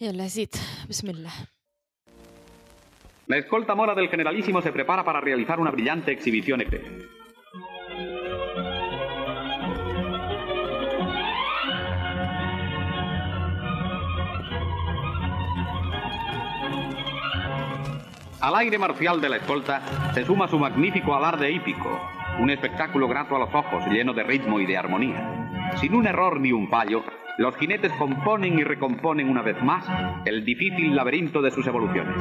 يلا زيد بسم الله La escolta mora del generalísimo se prepara para realizar una brillante exhibición ecre. Al aire marcial de la escolta se suma su magnífico alarde hípico, un espectáculo grato a los ojos, lleno de ritmo y de armonía. Sin un error ni un fallo, los jinetes componen y recomponen una vez más el difícil laberinto de sus evoluciones.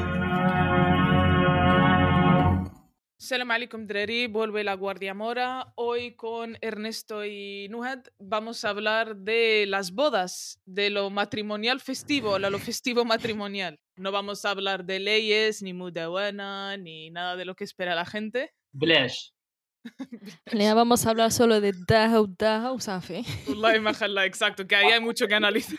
Salam alaikum Dreri, vuelve la Guardia Mora. Hoy con Ernesto y Nuhat vamos a hablar de las bodas, de lo matrimonial festivo, lo festivo matrimonial. No vamos a hablar de leyes, ni mudawana, ni nada de lo que espera la gente. Blash. Lea, vamos a hablar solo de Dahou Dahou Safi. exacto, que ahí hay mucho que analizar.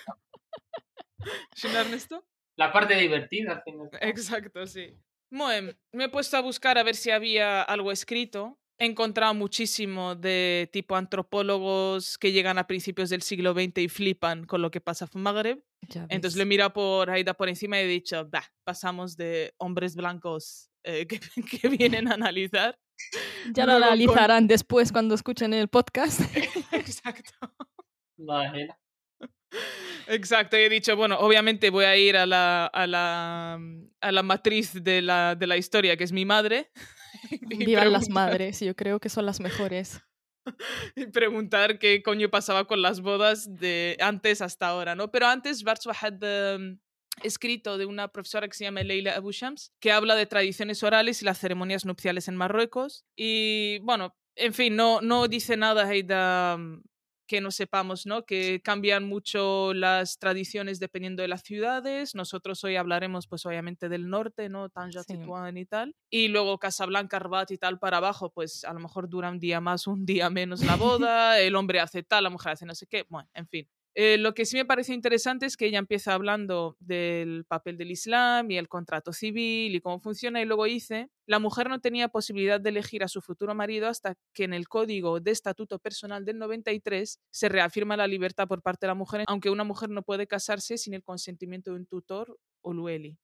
¿Sin Ernesto? La parte divertida. Exacto, sí. Moem, me he puesto a buscar a ver si había algo escrito. He encontrado muchísimo de tipo antropólogos que llegan a principios del siglo XX y flipan con lo que pasa en Magreb. Entonces le he mirado por Aida por encima y he dicho, bah, pasamos de hombres blancos eh, que vienen a analizar ya lo con- analizarán después cuando escuchen el podcast. Exacto. Vale. Exacto, y he dicho, bueno, obviamente voy a ir a la, a la, a la matriz de la, de la historia, que es mi madre. Vivan las madres, yo creo que son las mejores. y preguntar qué coño pasaba con las bodas de antes hasta ahora, ¿no? Pero antes, Bartz had um, escrito de una profesora que se llama Leila Abu Shams, que habla de tradiciones orales y las ceremonias nupciales en Marruecos. Y bueno, en fin, no, no dice nada Heida, um, que no sepamos, ¿no? Que cambian mucho las tradiciones dependiendo de las ciudades. Nosotros hoy hablaremos, pues obviamente, del norte, ¿no? Tanja, Sí. Tetuán y tal. Y luego Casablanca, Rabat y tal para abajo, pues a lo mejor dura un día más, un día menos la boda, el hombre hace tal, la mujer hace no sé qué. Bueno, en fin. Eh, lo que sí me parece interesante es que ella empieza hablando del papel del Islam y el contrato civil y cómo funciona y luego dice, la mujer no tenía posibilidad de elegir a su futuro marido hasta que en el Código de Estatuto Personal del 93 se reafirma la libertad por parte de la mujer, aunque una mujer no puede casarse sin el consentimiento de un tutor o lueli.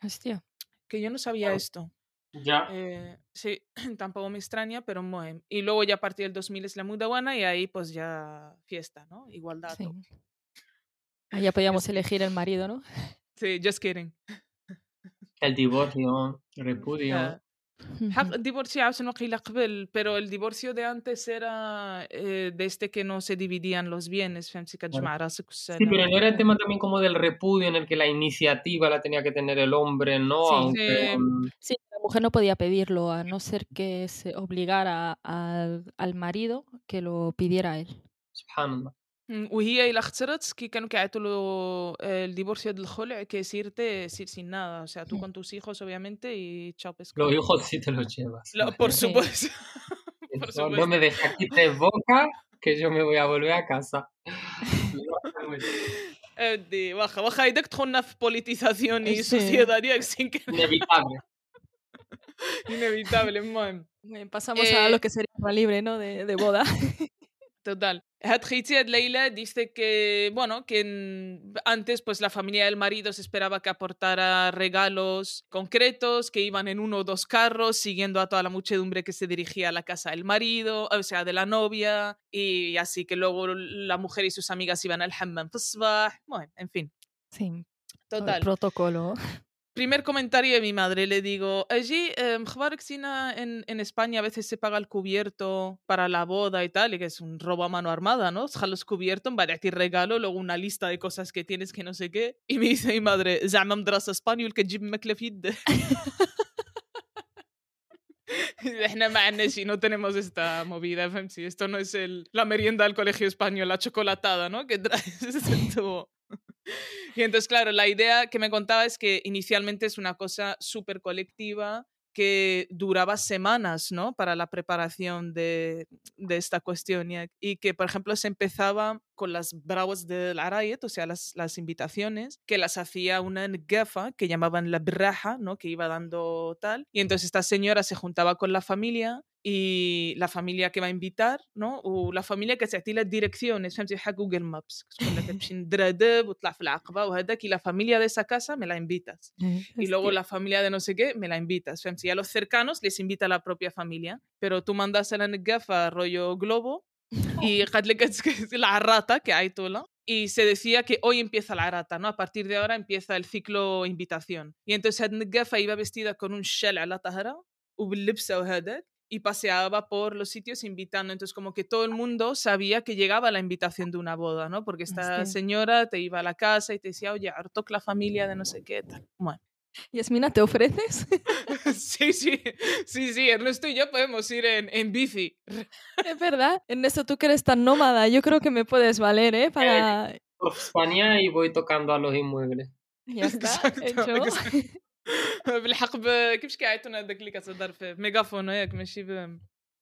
Hostia. Que yo no sabía esto. Ya. Eh, sí, tampoco me extraña, pero moem. Y luego ya a partir del 2000 es la mudawana y ahí pues ya fiesta, ¿no? Igualdad. Sí. Ahí ya podíamos elegir el marido, ¿no? Sí, just kidding. El divorcio, el repudio Ah, حق divorcio عاوز نقيل قبل, pero el divorcio de antes era eh, de este que no se dividían los bienes, فهمتي كتجمع راسك Sí, والسلام. pero no era el tema también como del repudio en el que la iniciativa la tenía que tener el hombre, ¿no? Sí. Aunque, Sí. mm, Sí, la mujer no podía pedirlo, a no ser que se obligara al, al marido que lo pidiera a él. subhanallah. Mm, وهي إلا اخترت كي كانوا كيعيطوا له eh, el divorcio del خلع كيصيرte sin, sin nada, o sea, tú Mm. con tus hijos obviamente y chao pescado. Los hijos sí te los llevas. Lo- por Sí. supuesto. por No, no supuesto. me dejes aquí tres bocas que yo me voy a volver a casa. ادي واخا واخا هيداك دخلنا في بوليتيزاسيون Sí. سوسيداد ياك sin que Inevitable. inevitable المهم Eh, Pasamos Eh, a lo que sería la libre, ¿no? De, de boda. total. Patricia Leila dice que, bueno, que antes pues la familia del marido se esperaba que aportara regalos concretos, que iban en uno o dos carros siguiendo a toda la muchedumbre que se dirigía a la casa del marido, o sea, de la novia, y así que luego la mujer y sus amigas iban al hammam pues, bueno, en fin. Sí, total. El protocolo. Primer comentario de mi madre, le digo, allí, eh, ¿خبارك سينا en, en España a veces se paga el cubierto para la boda y tal, y que es un robo a mano armada, ¿no? los cubierto, vale, ti regalo, luego una lista de cosas que tienes que no sé qué. Y me dice mi madre, زعما مدرسة اسبانيول كتجيب ماكلة في يد. Eحنا ما عندناش y no tenemos esta movida, فهمتي? Esto no es el, la merienda del colegio español, la chocolatada, ¿no? Que traes tú. y entonces, claro, la idea que me contaba es que inicialmente es una cosa súper colectiva que duraba semanas, ¿no? Para la preparación de, de esta cuestión y, que, por ejemplo, se empezaba con las bravas del Arayet, o sea, las, las invitaciones, que las hacía una gafa que llamaban la braja, ¿no? Que iba dando tal. Y entonces esta señora se juntaba con la familia y la familia que va a invitar ¿no? ولا familia que تعطي لها direcciones فهمتي بحال جوجل مابس تقول لك تمشي ندرادب وتطلع في العقبه وهذاك y la familia de esa casa me la invitas y luego la familia de no sé qué me la invitas فهمتي y a los cercanos les invita la propia familia pero tú mandas a la نقافه rollo globo y قالت لك العراته que hay طولة y se decía que hoy empieza la arata, ¿no? A partir de ahora empieza el ciclo invitación. Y entonces Hadnagafa iba vestida con un shell a la tahara, وباللبسة وهذا y paseaba por los sitios invitando. Entonces, como que todo el mundo sabía que llegaba la invitación de una boda, ¿no? Porque esta Hostia. señora te iba a la casa y te decía, oye, harto la familia de no sé qué, tal. Bueno. Yasmina, ¿te ofreces? sí, sí, sí, sí, Ernesto y yo podemos ir en, en bici. es verdad. Ernesto, tú que eres tan nómada, yo creo que me puedes valer, ¿eh? Para... Por España y voy tocando a los inmuebles. Ya está, Exacto, hecho. exacto. بالحق ب- كيفاش كيعيطوا هذاك اللي كتهضر في ميغافون ياك ماشي ب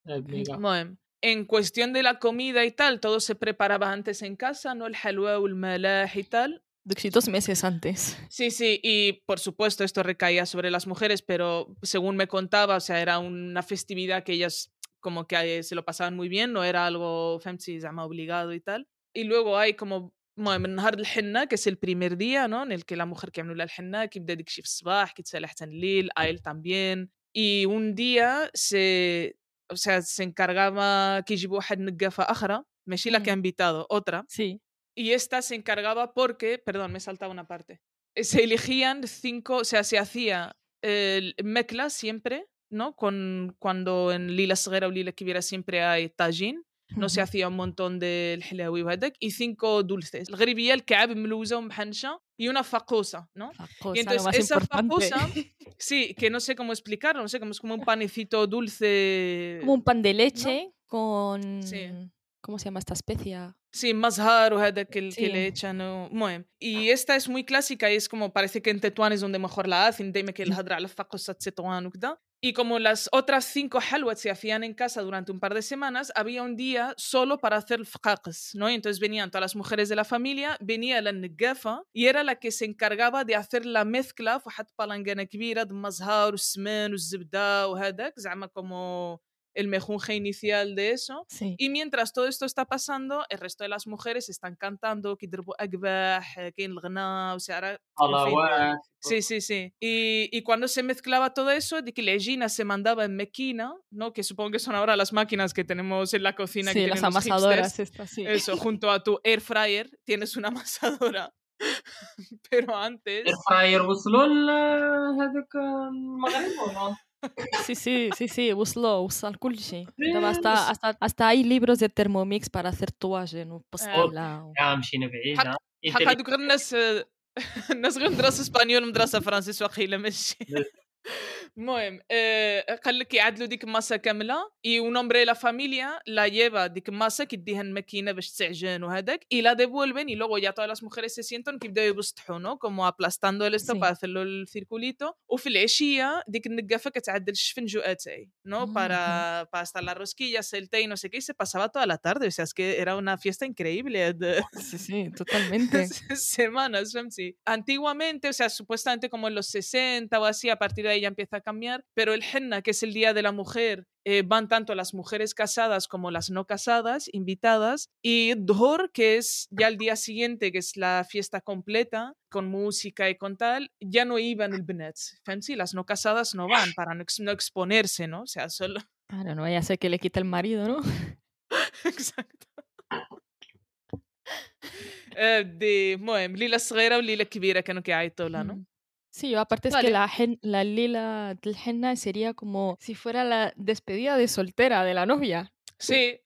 Amiga. المهم en cuestión de la comida y tal, todo se preparaba antes en casa, ¿no? El halwa o el malah y tal. Duxi, dos meses antes. Sí, sí, y por supuesto esto recaía sobre las mujeres, pero según me contaba, o sea, era una festividad que ellas como que eh, se lo pasaban muy bien, no era algo fancy, llama obligado y tal. Y luego hay como المهم النهار الحنة que es el primer día ¿no? en el que la mujer كيعملوا لها الحنة كيبدا ديك الشيء في الصباح كيتسالى حتى الليل a él también y un día se o sea se encargaba كيجيبوا واحد نقافة أخرى ماشي la que ha Mm. invitado otra Sí. y esta se encargaba porque, perdón, me he saltado una parte. Eh, Se elegían cinco, o sea, se hacía el mezcla siempre, ¿no? Con, cuando en Lila Segura o Lila Kibira siempre hay tajín, no se Ujú. hacía un montón del hilawi وهذاك, y cinco dulces. الغريبية الكعب ملوزة ومحنشة y una facosa, ¿no? Facosa, Y entonces lo más esa importante. facosa, sí, que no sé cómo explicarlo, no sé, como es como un panecito dulce. Como un pan de leche con... Sí. ¿Cómo se llama esta especia? Sí, mazhar o هذا que, que Sí. le echan. o- المهم. Y esta es muy clásica y es como parece que en Tetuán es donde mejor la hacen, دايما كيلهضر على فقصة تطوان وكذا. Y como las otras cinco halwat se hacían en casa durante un par de semanas, había un día solo para hacer fqaqs, ¿no? Y entonces venían todas las mujeres de la familia, venía la nagafa y era la que se encargaba de hacer la mezcla في واحد palangana كبيرة de mazhar والسمان والزبدة وهذاك زعما como el mejunje inicial de eso. Sí. Y mientras todo esto está pasando, el resto de las mujeres están cantando, eh, o sea, Sí, sí, sí. Y, y, cuando se mezclaba todo eso, de que Legina se mandaba en mequina, ¿no? que supongo que son ahora las máquinas que tenemos en la cocina. Sí, que las amasadoras. Hipsters, esta, sí. Eso, junto a tu air fryer tienes una amasadora. Pero antes... Air fryer, no? ل- هذاك المغرب ولا؟ Sí, sí, sí, sí, وصلوا وصل كل شيء دابا إيه، hasta, بس- hasta, hasta hay libros de Thermomix para hacer طواجن وبسطيلة و... يا مشينا بعيد حق- ها. حق إنت هذوك غير الناس الناس غير مدرسة اسبانيول ومدرسة فرنسيس واقيلا ماشي المهم آه، قال لك يعدلوا ديك الماسه كامله اي ونومبري لا فاميليا لا ييفا ديك الماسه كيديها الماكينه باش تعجن وهذاك y la devuelven y luego ya todas las mujeres se sientan كيبداو يبسطحوا no como aplastando el esto Sí. para hacerlo el circulito وفي العشيه ديك النقافه كتعدل الشفنجو اتاي no Mm, para para hasta las rosquillas el té y no sé qué y se pasaba toda la tarde o sea es que era una fiesta increíble de- Sí, sí, totalmente. semanas, فهمتي? Antiguamente, o sea, supuestamente como en los 60 o así, a partir de ahí ya empieza a cambiar, pero el henna, que es el Día de la Mujer, eh, van tanto las mujeres casadas como las no casadas, invitadas, y Dhor, que es ya el día siguiente, que es la fiesta completa, con música y con tal, ya no iban el Benet, ¿fهمتي? Las no casadas no van para no, ex- no exponerse, ¿no? O sea, solo... Claro, no vaya a ser que le quite el marido, ¿no? Exacto. آه، بدي المهم ليلة صغيرة وليلة كبيرة كانوا كيعيطوا لها Mm. Sí, aparte es que la, gen, la Lila del Henna sería como si fuera la despedida de soltera de la novia. Sí,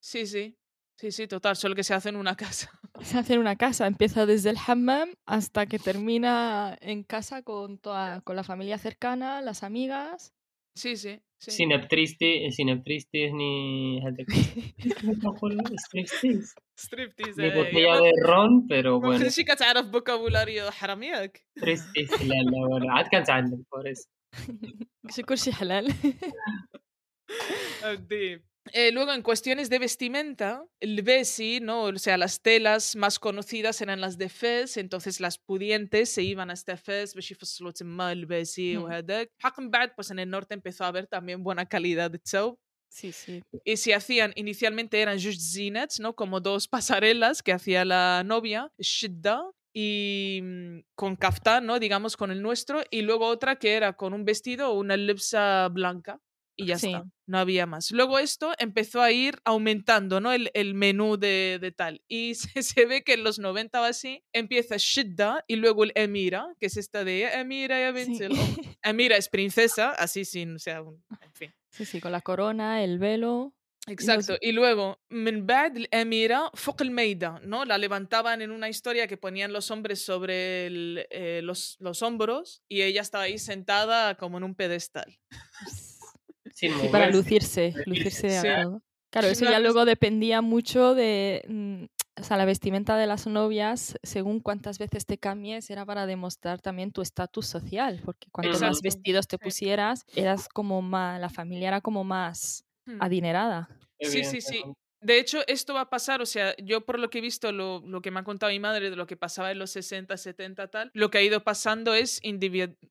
sí, sí. Sí, sí, total, solo que se hace en una casa. Se hace en una casa, empieza desde el hammam hasta que termina en casa con, toda, con la familia cercana, las amigas. Sí, sí. sí. Sin, triste, eh, sin tristes ni... Striptease. ni eh, botella ما- de ron pero ما bueno شي كتعرف فوكابولاريو حرام ياك ستريستيز لا لا ولا عاد كنتعلم فوريس Sí, كل شيء حلال. ودي. Eh, luego, en cuestiones de vestimenta, el besi, ¿no? O sea, las telas más conocidas eran las de Fez, entonces las pudientes se iban hasta Fez, باش يفصلوا تما الباسي Hmm. وهذاك. حق من بعد, pues en el norte empezó a haber también buena calidad de الثوب. Sí, sí. Y se hacían, inicialmente eran just zinats, ¿no? Como dos pasarelas que hacía la novia, shidda, y mm, con kaftán, ¿no? Digamos con el nuestro, y luego otra que era con un vestido o una lipsa blanca. Y ya Sí. está, no había más. Luego esto empezó a ir aumentando, ¿no? El, el menú de, de tal. Y se, se ve que en los 90 o así empieza Shidda y luego el Emira, que es esta de Emira ya Sí. bint el Om". Emira es princesa, así sin, o sea, un- en fin. Sí, sí, con la corona, el velo. Exacto. Y, luego, Minbad Emira Fok Meida, ¿no? La levantaban en una historia que ponían los hombres sobre eh, los, los, hombros y ella estaba ahí sentada como en un pedestal. Sí, para lucirse, lucirse. Sí. Claro, eso ya luego dependía mucho de mm, o sea, la vestimenta de las novias, según cuántas veces te cambies, era para demostrar también tu estatus social, porque cuanto más Exacto, vestidos te pusieras, eras como más, la familia era como más Hmm. adinerada. Sí, sí, sí. De hecho, esto va a pasar, o sea, yo por lo que he visto, lo, lo que me ha contado mi madre de lo que pasaba en los 60, 70, tal, lo que ha ido pasando es,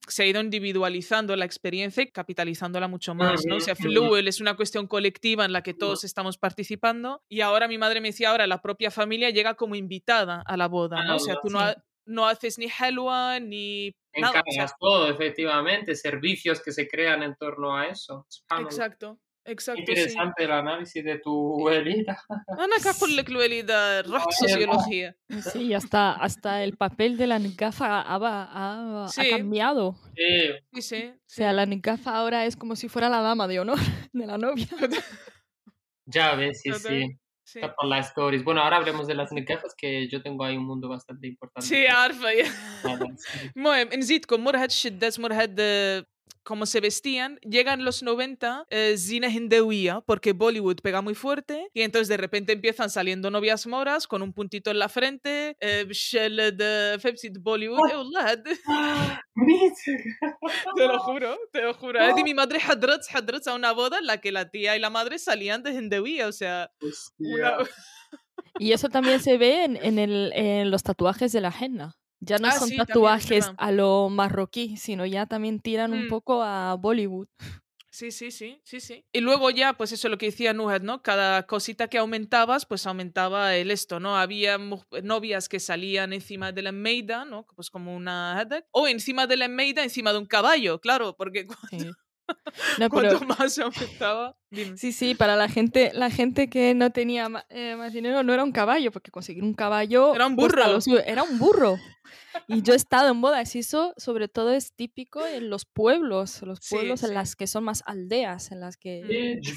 se ha ido individualizando la experiencia y capitalizándola mucho más, ¿no? O sea. Fluel es una cuestión colectiva en la que todos estamos participando y ahora mi madre me decía, ahora la propia familia llega como invitada a la boda, ¿no? O sea, Ah, tú no, ha- no haces ni halwa ni nada. o sea, Encargas todo, efectivamente, servicios que se crean en torno a eso. Exacto, exacto, sí. Interesante el análisis de tu abuelita. أنا كأقول لك الوالدة رحت sociología. Sí, y hasta, hasta el papel de la gafa ha, ha- ha Sí. cambiado. O Sí, Sí, sí. sea, la gafa ahora es como si fuera la dama de honor de la novia. ya ves, sí, Total. sí. sí. Está por las stories. Bueno, ahora hablemos de las nikafas, que yo tengo ahí un mundo bastante importante. Sí, عارفة يا. Nada, sí. المهم نزيدكم مر هاد الشدات مر هاد آه، como se vestían, llegan los 90, eh, Zina Hindewia, porque Bollywood pega muy fuerte, y entonces de repente empiezan saliendo novias moras con un puntito en la frente, eh, de Bollywood, ah. eh, ah, te lo juro, te lo juro. Y mi ah. madre hadrats, hadrats a una boda en la que la tía y la madre salían de Hindewia, o sea... Y eso también se ve en, los tatuajes de la henna. Ya no Ah, son sí, es tatuajes a lo marroquí, sino ya también tiran un Mm. poco a Bollywood. Sí, sí, sí, sí, sí. Y luego ya, pues eso lo que decía Nuhat, ¿no? Cada cosita que aumentabas, pues aumentaba el esto, ¿no? Había novias que salían encima de la meida, ¿no? Pues como una. O encima de la meida, encima de un caballo, claro, porque Sí. No, cuanto pero más aumentaba... Dime. sí, sí, para la gente, la gente que no tenía eh, más dinero no era un caballo, porque conseguir un caballo Era un burro. era un burro. Y yo he estado en bodas y eso sobre todo es típico en los pueblos, los Sí, pueblos en sí. las que son más aldeas, en las que Sí, se.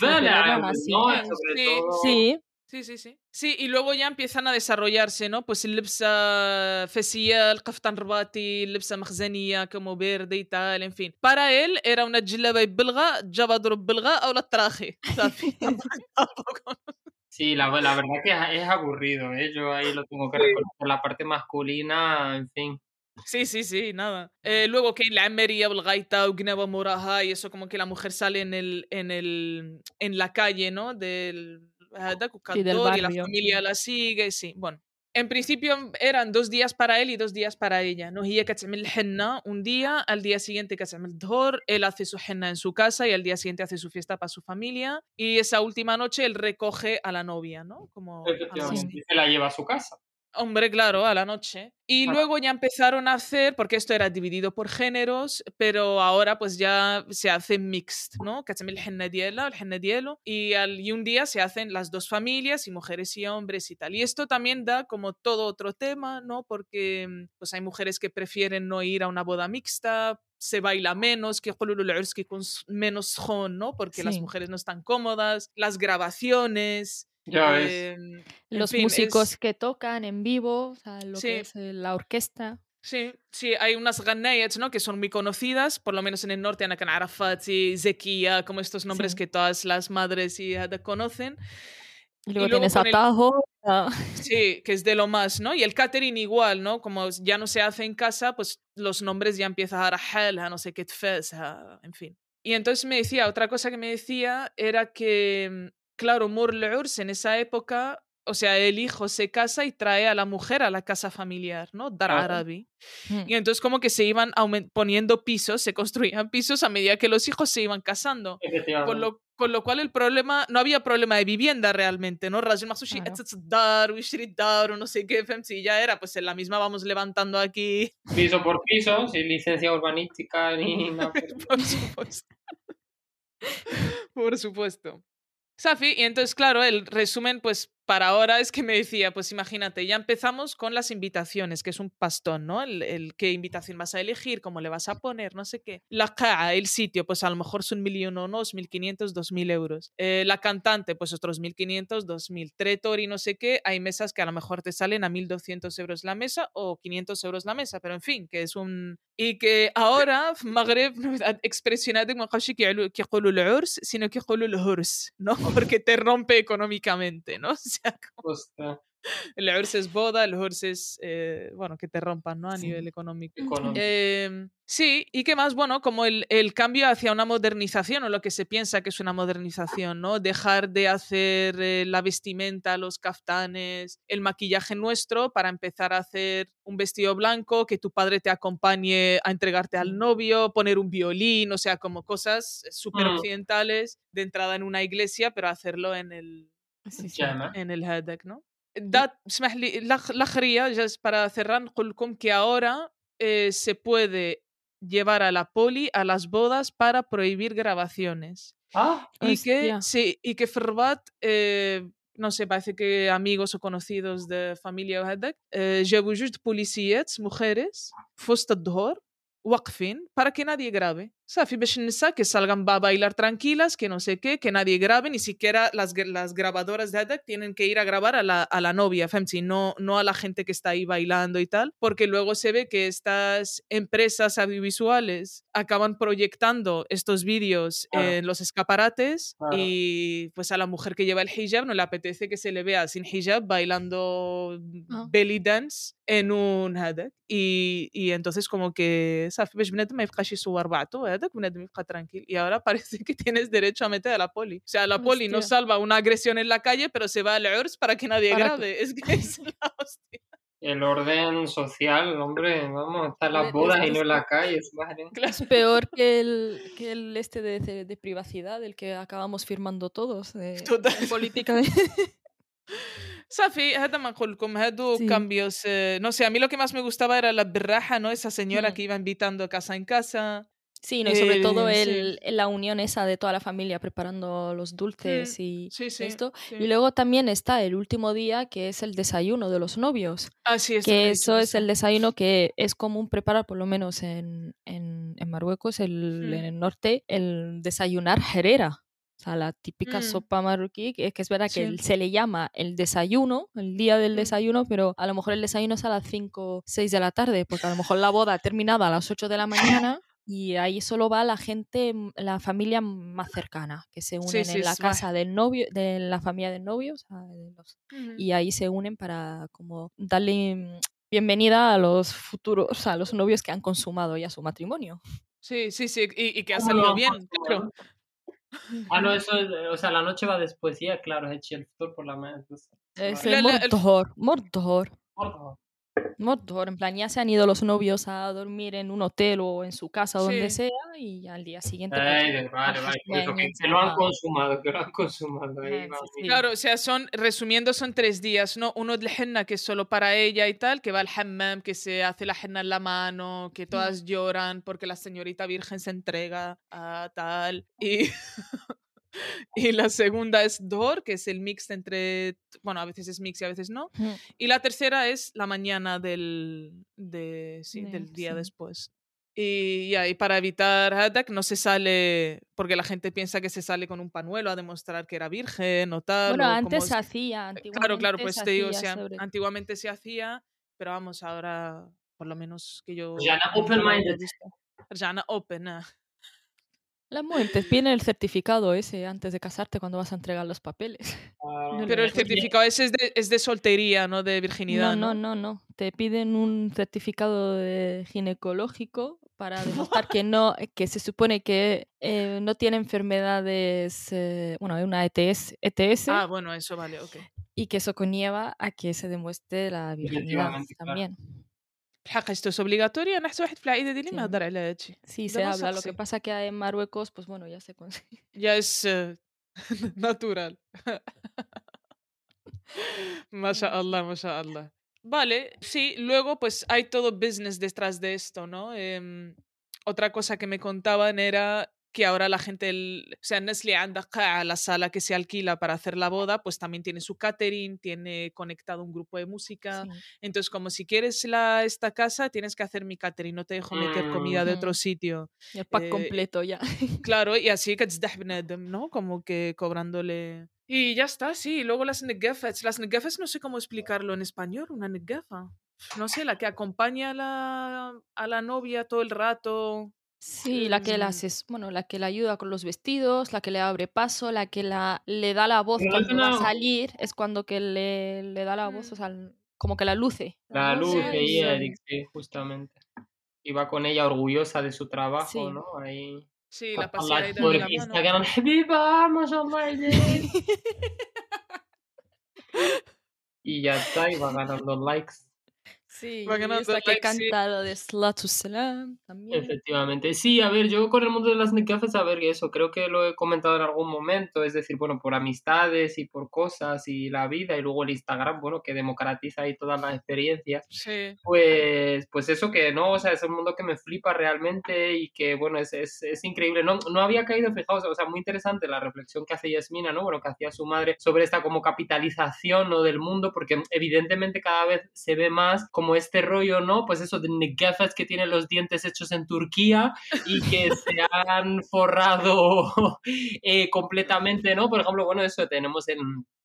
Sí, Sí, sí, sí. Sí, y luego ya empiezan a desarrollarse, ¿no? Pues el lipsa fesía, el kaftan rabati, el lipsa makhzanía, como verde y tal, en fin. Para él era una jilaba belga, javadro belga o la traje. Tampoco. Sí, la, la verdad que es, es aburrido, ¿eh? Yo ahí lo tengo que Sí. reconocer. La parte masculina, en fin. Sí, sí, sí, nada. Eh, luego que la Emería, el gaita, Ugneva Moraja, y eso como que la mujer sale en el, en el, en la calle, ¿no? Del, hadaku sí, la familia la sigue, sí. Bueno, en principio eran dos días para él y dos días para ella. No hiya el henna un día, al día siguiente el dhor, él hace su henna en su casa y al día siguiente hace su fiesta para su familia y esa última noche él recoge a la novia, ¿no? Como se la lleva a su casa. Hombre, claro, a la noche. Y luego ya empezaron a hacer, porque esto era dividido por géneros, pero ahora pues ya se hace mixed, ¿no? el Y, al, y un día se hacen las dos familias, y mujeres y hombres y tal. Y esto también da como todo otro tema, ¿no? Porque mm, pues hay mujeres que prefieren no ir a una boda mixta, se baila menos, que con menos jón, ¿no? Porque las mujeres no están cómodas, las grabaciones, ya ves. em, en los fin, músicos es- que tocan en vivo, o sea, lo Sí. que es eh, la orquesta. Sí, sí, hay unas ganayats, ¿no? Que son muy conocidas, por lo menos en el norte, Ana Arafat y Zekia, como estos nombres Sí. que todas las madres y hada conocen. Y luego, luego tienes con el- atajo. ah, Sí, que es de lo más, ¿no? Y el catering igual, ¿no? Como ya no se hace en casa, pues los nombres ya empiezan a rahal, a no sé qué en fin. Y entonces me decía, otra cosa que me decía era que, mm, claro, Murl'urs en esa época, o sea, el hijo se casa y trae a la mujer a la casa familiar, ¿no? Dar Arabi. Mm. Y entonces como que se iban poniendo pisos, se construían pisos a medida que los hijos se iban casando. Con lo, con lo cual el problema, no había problema de vivienda realmente, ¿no? Rajul Masushi, dar, dar, no sé qué, FMC, ya era, pues en la misma vamos levantando aquí. Piso por piso, sin licencia urbanística ni nada. por supuesto. por supuesto. Safi, y entonces, claro, el resumen, pues para ahora es que me decía, pues imagínate, ya empezamos con las invitaciones, que es un pastón, ¿no? El, qué invitación vas a elegir, cómo le vas a poner, no sé qué. La cara, el sitio, pues a lo mejor son mil y uno, unos mil quinientos, dos mil euros. Eh, la cantante, pues otros mil quinientos, dos mil. Tretor y no sé qué. Hay mesas que a lo mejor te salen a mil doscientos euros la mesa o quinientos euros la mesa, pero en fin, que es un... Y que ahora Magreb expresionado como que el sino que el ¿no? Porque te rompe económicamente, ¿no? sea, como... El urso es boda, el urso es, eh, bueno, que te rompan, ¿no? A sí. nivel económico. Em, sí, y qué más, bueno, como el, el, cambio hacia una modernización o lo que se piensa que es una modernización, ¿no? Dejar de hacer eh, la vestimenta, los caftanes, el maquillaje nuestro para empezar a hacer un vestido blanco, que tu padre te acompañe a entregarte al novio, poner un violín, o sea, como cosas eh, mm. súper occidentales de entrada en una iglesia, pero hacerlo en el en el هذاك ¿no? Da, اسمح لي الأخ- الأخرية just para cerrar نقول لكم que ahora eh, se puede llevar a la poli a las bodas para prohibir grabaciones Ah, y que Hostia. sí y que في الرباط eh, no sé parece que amigos o conocidos de familia وهذاك eh, جابوا جوج بوليسيات mujeres في وسط الظهر واقفين para que nadie grabe Safi Beshinisa, que salgan a bailar tranquilas, que no sé qué, que nadie grabe, ni siquiera las, las grabadoras de ADAC tienen que ir a grabar a la, a la novia, Femsi, no, no a la gente que está ahí bailando y tal, porque luego se ve que estas empresas audiovisuales acaban proyectando estos vídeos en los escaparates y pues a la mujer que lleva el hijab no le apetece que se le vea sin hijab bailando belly dance en un ADAC. Y, y entonces como que Safi Beshbinet me su barbato, يصور بعضه هذاك بنادم يبقى tranquil y ahora parece que tienes derecho a meter a la poli o sea la poli no Hostia. salva una agresión en la calle pero se va al URSS para que nadie Para que- grabe es que es la hostia el orden social, hombre, vamos, está en las Hombre, bodas y esto no en está- las calles, madre. Claro. Es peor que el, que el este de, de- de privacidad, el que acabamos firmando todos. de- Total. en política de... صافي هذا ما نقول لكم هادو Sí. cambios eh, no sé a mí lo que más me gustaba era la berraja no esa señora Mm. que iba invitando casa en casa Sí, no, y sobre todo Eh, el, la unión esa de toda la familia preparando los dulces y sí sí esto. Y luego también está el último día que es el desayuno de los novios. sí eso me que eso es el desayuno que es común preparar, por lo menos en, en, en Marruecos, el, Mm. en el norte, el desayunar jerera. O sea, la típica Mm. sopa marroquí, que, que es verdad que Sí. se le llama el desayuno, el día del Mm. desayuno, pero a lo mejor el desayuno es a las 5, 6 de la tarde, porque a lo mejor la boda ha terminado a las 8 de la mañana y ahí solo va la gente, mm, la familia más cercana, que se unen sí, en la casa del novio, de la familia del novio, o sea, de los Ujú. y ahí se unen para como darle mm, bienvenida a los futuros, a los novios que han consumado ya su matrimonio. sí sí sí y, y que ha ¿Cómo salido bien claro Ah, no, eso es, o sea, la noche va después, ya, claro, es el futuro por la mañana. Es el el- Mordor, Mordor, Por Mordor. En plan, ya se han ido los novios a dormir en un hotel o en su casa o donde Sí. sea y al día siguiente... pues, Ay, de- vale, vale, por eso, que, lo han consumado, que lo han consumado. Ahí va, sí, sí. Claro, o sea, son, resumiendo, son tres días, ¿no? Uno del henna, que es solo para ella y tal, que va al hammam, que se hace la henna en la mano, que todas lloran porque la señorita virgen se entrega a tal. Y, y la segunda es dor, que es el mix entre, bueno, a veces es mix y a veces no. Mm. Y la tercera es la mañana del, de, sí, De- del día sí. después. Y, ya, y para evitar hadak no se sale, porque la gente piensa que se sale con un panuelo a demostrar que era virgen o tal. Bueno, o antes se hacía, Claro, claro, antiguamente pues se te digo, o hacía sea, antiguamente se hacía, pero vamos, ahora por lo menos que yo... Ya, na- nunca lo open-minded. he visto. Ya, na open, ah. La muerte, viene el certificado ese antes de casarte cuando vas a entregar los papeles. Ah, No Pero el certificado ese es de, es de soltería, no de virginidad, no, ¿no? no, no, no. Te piden un certificado de ginecológico para demostrar que no, que se supone que eh, no tiene enfermedades, eh, bueno, hay una ETS, ETS Ah, bueno, eso vale, ok. y que eso conlleva a que se demuestre la virginidad Efectivamente, claro. Esto es obligatorio. Sí, sí se habla. Lo que pasa que en Marruecos, pues bueno, ya se consigue. Ya es natural. Masha'Allah, masha'Allah. Vale, sí, luego pues hay todo business detrás de esto, ¿no? Em, otra cosa que me contaban era que ahora la gente, el, o sea, Nestle Andaka, la sala que se alquila para hacer la boda, pues también tiene su catering, tiene conectado un grupo de música. Sí. Entonces, como si quieres la, esta casa, tienes que hacer mi catering, no te dejo meter mm, comida de otro sitio. El pack eh, completo ya. Claro, y así que ¿no? Como que cobrándole. Y ya está, sí. Luego las negefes. Las negefes no sé cómo explicarlo en español, una negefa. No sé, la que acompaña a la, a la novia todo el rato Sí, la que la ases- bueno, la que la ayuda con los vestidos, la que le abre paso, la que la le da la voz Pero no es cuando va a salir, es cuando que le, le da la voz, o sea, como que la luce. La de sí. Eric, sí, justamente. Y va con ella orgullosa de su trabajo, Sí. ¿no? Ahí. Sí, la paseadita por de la mano. Mashallah, Eric". Y ya está, y va ganando likes. Sí, Va y ganando esta que likes, sí. canta lo de Slatu Salam también. Efectivamente. Sí, a ver, yo con el mundo de las necafes, a ver, eso creo que lo he comentado en algún momento, es decir, bueno, por amistades y por cosas y la vida y luego el Instagram, bueno, que democratiza ahí todas las experiencias. Sí. Pues, pues eso que no, o sea, es un mundo que me flipa realmente y que, bueno, es, es, es increíble. No, no había caído, fijaos, o sea, muy interesante la reflexión que hace Yasmina, ¿no? Bueno, que hacía su madre sobre esta como capitalización, ¿no? Del mundo, porque evidentemente cada vez se ve más como este rollo, ¿no? Pues eso de negafas que tienen los dientes hechos en Turquía y que se han forrado eh, completamente, ¿no? Por ejemplo, bueno, eso tenemos en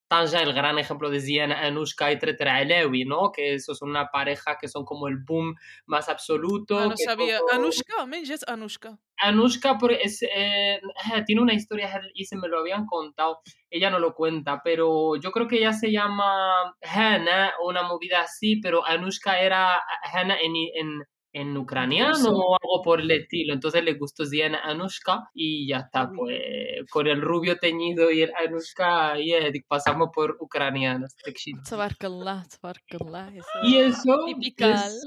Tanja el gran ejemplo de Ziana Anushka y Treter Alewi, ¿no? Que eso es una pareja que son como el boom más absoluto. Ah, no sabía. todo- Anushka, men, es Anushka. Anushka es, eh, tiene una historia y se me lo habían contado. Ella no lo cuenta, pero yo creo que ella se llama Hana o una movida así, pero Anushka era Hana en, en, en ucraniano Ruso. o algo por el estilo. Entonces le gustó Ziana Anushka y ya está, pues con el rubio teñido y el Anushka y eh, pasamos por ucranianos. Y es eso es,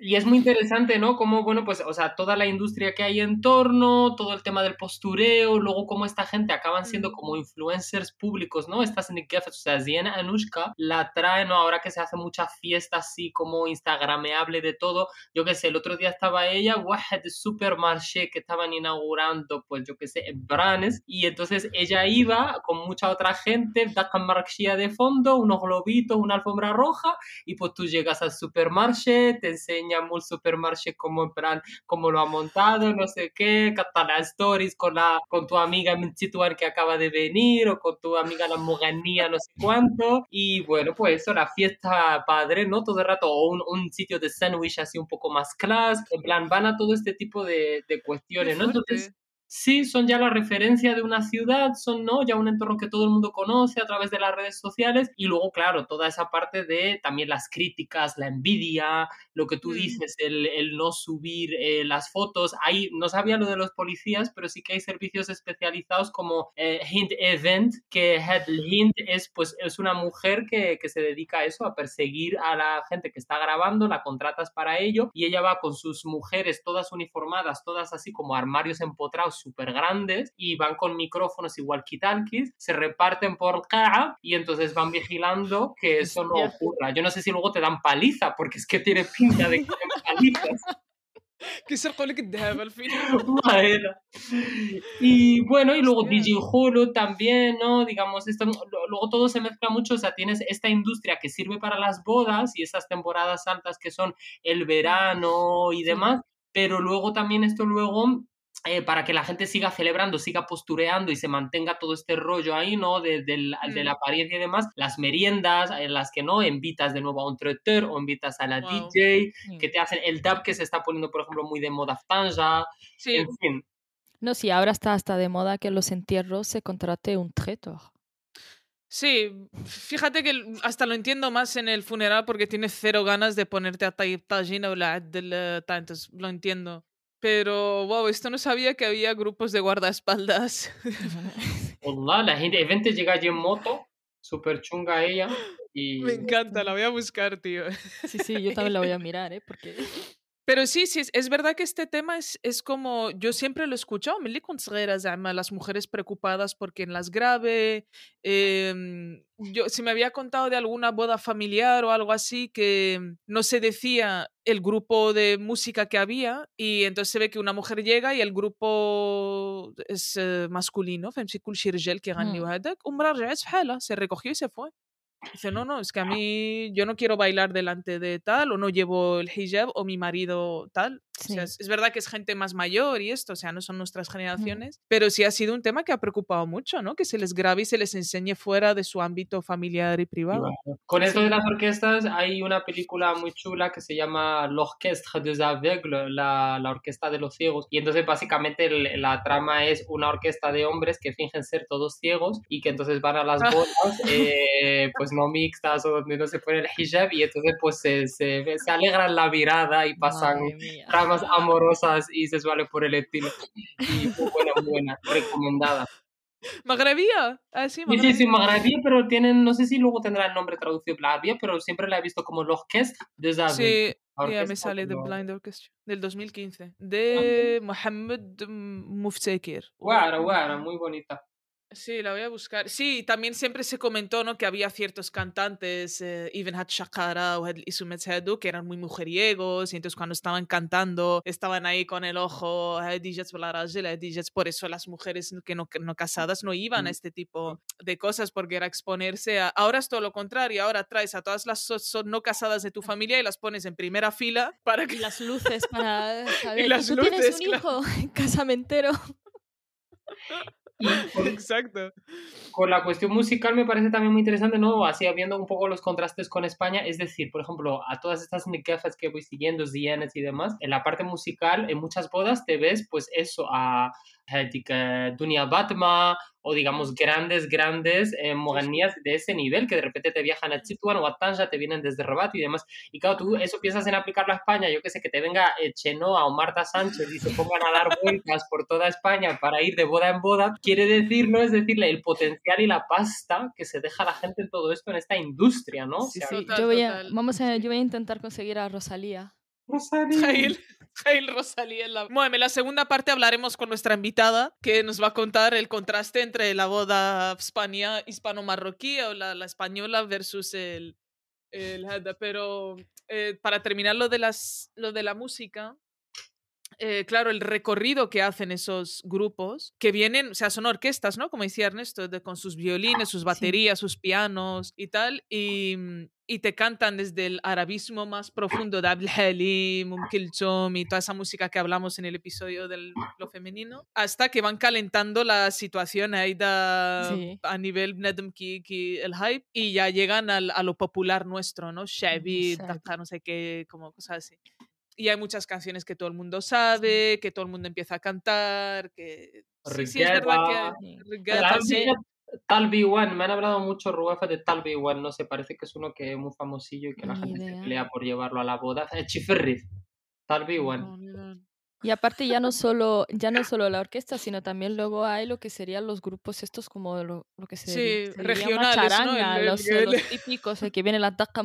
y es muy interesante, ¿no? Como, bueno, pues, o sea, toda la industria que hay en torno, todo el tema del postureo, luego cómo esta gente acaban siendo como influencers públicos, ¿no? Estas Nikafes, o sea, Ziena Anushka la trae, ¿no? Ahora que se hace mucha fiesta así como instagrameable de todo, yo qué sé, el otro día estaba ella, Wahed Supermarché, que estaban inaugurando, pues, yo qué sé, en Branes, y entonces ella iba con mucha otra gente, Dakan Marxia de fondo, unos globitos, una alfombra roja, y pues tú llegas al supermarché, te enseñan el supermarché como en plan, cómo lo ha montado, no sé qué, capta las stories con, la, con tu amiga Mchituan que acaba de venir, o con tu amiga la Moganía, no sé cuánto, y bueno, pues eso, la fiesta padre, ¿no? Todo el rato, o un, un sitio de sándwich así un poco más class, en plan, van a todo este tipo de, de cuestiones, ¿no? Entonces. Sí, son ya la referencia de una ciudad, son ¿no? ya un entorno que todo el mundo conoce a través de las redes sociales y luego, claro, toda esa parte de también las críticas, la envidia, lo que tú Mm. dices, el, el no subir eh, las fotos. Ahí no sabía lo de los policías, pero sí que hay servicios especializados como eh, Hint Event, que Head Hint es, pues, es una mujer que, que se dedica a eso, a perseguir a la gente que está grabando, la contratas para ello y ella va con sus mujeres todas uniformadas, todas así como armarios empotrados súper grandes y van con micrófonos y walkie-talkies, se reparten por Qa'a y entonces van vigilando que eso no Hostia. ocurra. Yo no sé si luego te dan paliza, porque es que tiene pinta de que te dan palizas. كيسرقوا لك الذهب al final. Madera. Y bueno, y luego Hostia. DJ Hulu también, ¿no? Digamos, esto, lo- luego todo se mezcla mucho, o sea, tienes esta industria que sirve para las bodas y esas temporadas altas que son el verano y demás, pero luego también esto luego... eh, para que la gente siga celebrando, siga postureando y se mantenga todo este rollo ahí, ¿no? De, del- de la Mm. apariencia y demás, las meriendas en las que no invitas de nuevo a un traiteur o invitas a la Wow. DJ, Mm. que te hacen el dub que se está poniendo, por ejemplo, muy de moda Tanja, Sí, en fin. No, sí, ahora está hasta de moda que en los entierros se contrate un traitor. sí. Fíjate que hasta lo entiendo más en el funeral porque tienes cero ganas de ponerte a Tayyip Tajin o la eh, entonces lo entiendo. Pero, wow, esto no sabía que había grupos de guardaespaldas. Wallah, la gente, gente llega allí en moto Súper chunga ella. Y... Me encanta, la voy a buscar, tío. Sí, sí, yo también la voy a mirar, ¿eh? Porque... Pero sí, sí, es verdad que este tema es, es como, yo siempre lo he escuchado, me li las mujeres preocupadas porque en las grave, em, yo, si me había contado de alguna boda familiar o algo así que no se decía el grupo de música que había y entonces se ve que una mujer llega y el grupo es eh, masculino, que mm. se recogió y se fue. Dice, no, no, es que a mí yo no quiero bailar delante de tal, o no llevo el hijab, o mi marido tal. O sea, es, verdad que es gente más mayor y esto, o sea, no son nuestras generaciones, pero sí ha sido un tema que ha preocupado mucho, ¿no? Que se les grabe y se les enseñe fuera de su ámbito familiar y privado. Con esto de las orquestas, hay una película muy chula que se llama L'Orchestre des Aveugles, la, la, orquesta de los ciegos, y entonces básicamente la trama es una orquesta de hombres que fingen ser todos ciegos y que entonces van a las bodas, eh, pues no mixtas o donde no se pone el hijab y entonces pues se, se, se alegran la mirada y pasan tramas amorosas y sexuales por el estilo. Y pues, buena, buena, recomendada. ¿Magrebía? Ah, sí, sí, sí, Magrebía, pero tienen, no sé si luego tendrá el nombre traducido Magrebía, pero siempre la he visto como l'Orchestre des Aveugles. Sí, ya me sale de Blind Orchestra, del 2015, de ah. Mohamed Muftekir. Guara, guara, muy bonita. Sí, la voy a buscar. Sí, también siempre se comentó ¿no? que había ciertos cantantes, eh, Hat Shakara o Isumet que eran muy mujeriegos y entonces cuando estaban cantando estaban ahí con el ojo, por eso las mujeres que no, no casadas no iban a este tipo de cosas porque era exponerse a... Ahora es todo lo contrario, ahora traes a todas las no casadas de tu familia y las pones en primera fila para que... Y las luces para saber y las tú luces, tienes un hijo casamentero. Exacto. Con la cuestión musical me parece también muy interesante, ¿no? Así viendo un poco los contrastes con España, es decir, por ejemplo, a todas estas nikafas que voy siguiendo, Zienes y demás, en la parte musical, en muchas bodas te ves, pues eso, a Dunia Batma o digamos grandes, grandes eh, de ese nivel que de repente te viajan a Chituan o a Tanja, te vienen desde Rabat y demás. Y claro, tú eso piensas en aplicarlo a España, yo que sé, que te venga eh, Chenoa o Marta Sánchez y se pongan a dar vueltas por toda España para ir de boda en boda, quiere decir, ¿no? Es decirle, el potencial y la pasta que se deja la gente en todo esto, en esta industria, ¿no? Sí, sí. yo, voy a, vamos a, yo voy a intentar conseguir a Rosalía. Rosalía. Jail Rosalía la... Bueno, en la segunda parte hablaremos con nuestra invitada, que nos va a contar el contraste entre la boda hispano-marroquí o la, la, española versus el, el Pero eh, para terminar lo de, las, lo de la música, eh, claro, el recorrido que hacen esos grupos, que vienen, o sea, son orquestas, ¿no? Como decía Ernesto, de, con sus violines, sus baterías, sus pianos y tal, y, y, te cantan desde el arabismo más profundo de Abdel Halim, Um y toda esa música que hablamos en el episodio de lo femenino, hasta que van calentando la situación ahí a nivel Nedem y el hype, y ya llegan al, a lo popular nuestro, ¿no? Shabby, no sé qué, como cosas así y hay muchas canciones que todo el mundo sabe, que todo el mundo empieza a cantar, que sí, sí es verdad que Talbi One, me han hablado mucho Ruefa de Talbi One, no sé, parece que es uno que es muy famosillo y que la gente se pelea por llevarlo a la boda. Chiferriz, Talbi One. Y aparte ya no solo ya no solo la orquesta, sino también luego hay lo que serían los grupos estos como lo, lo que se sí, regionales, charanga, ¿no? los, los, típicos, el que viene la taqa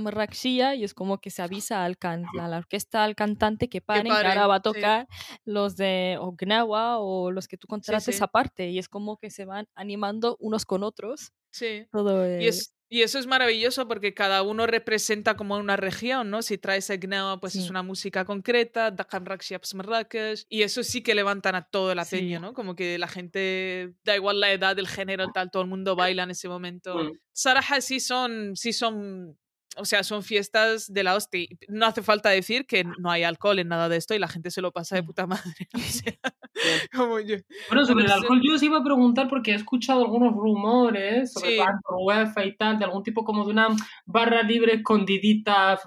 y es como que se avisa al can, a la orquesta, al cantante que paren, que, ahora va a tocar los de Ognawa o los que tú contrates aparte y es como que se van animando unos con otros. Sí. Todo, y es y eso es maravilloso porque cada uno representa como una región, ¿no? Si traes Egnawa, pues es una música concreta, Dakar Marrakech, y eso sí que levantan a todo el ateño, ¿no? Como que la gente, da igual la edad, el género, tal, todo el mundo baila en ese momento. Mm. Saraja sí son, sí son o sea, son fiestas de la hostia. No hace falta decir que no hay alcohol en nada de esto y la gente se lo pasa de mm. puta madre. como yo. Bueno, sobre el alcohol yo os iba a preguntar porque he escuchado algunos rumores sobre sí. UEFA y tal, de algún tipo como de una barra libre escondidita,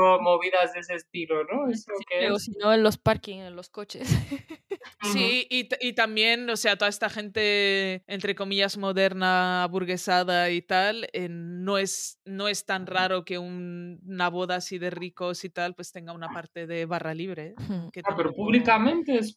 o movidas de ese estilo, ¿no? Eso que si no, en los parking, en los coches. sí, y, y, también, o sea, toda esta gente, entre comillas, moderna, aburguesada y tal, no, es, no es tan raro que una boda así de ricos y tal, pues tenga una parte de barra libre. Que ah, pero públicamente es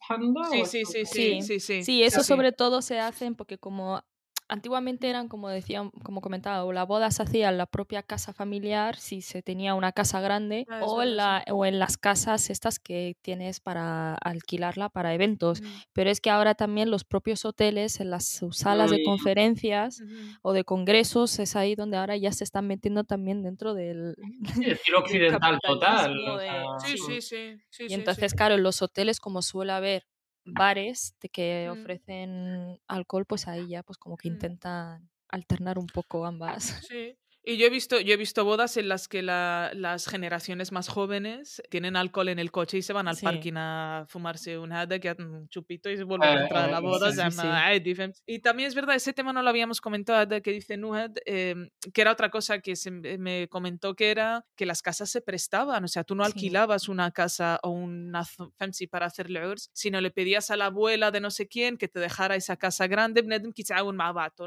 sí, sí, sí, sí, sí, sí, sí, eso sobre todo se hacen porque como antiguamente eran, como decía, como comentaba, o la boda se hacía en la propia casa familiar, si se tenía una casa grande, Ah, o, en la, o en las casas estas que tienes para alquilarla para eventos. Ujú, Pero es que ahora también los propios hoteles, en las sus salas de conferencias o de congresos, es ahí donde ahora ya se están metiendo también dentro del... Sí, estilo occidental total. de- sea, Sí, sí. sí, sí. sí, Y sí, entonces, sí. claro, en los hoteles, como suele haber bares de que Mm. ofrecen alcohol, pues ahí ya pues como que Mm. intentan alternar un poco ambas. Sí. Y yo he visto, yo he visto bodas en las que la, las generaciones más jóvenes tienen alcohol en el coche y se van al sí. parking a fumarse un que un chupito y se vuelven a entrar a ah, la boda. Sí, sí. Y también es verdad, ese tema no lo habíamos comentado, que dice Nuhad, eh, em, que era otra cosa que se me comentó que era que las casas se prestaban, o sea, tú no alquilabas una casa o una fancy para hacer leurs, sino le pedías a la abuela de no sé quién que te dejara esa casa grande,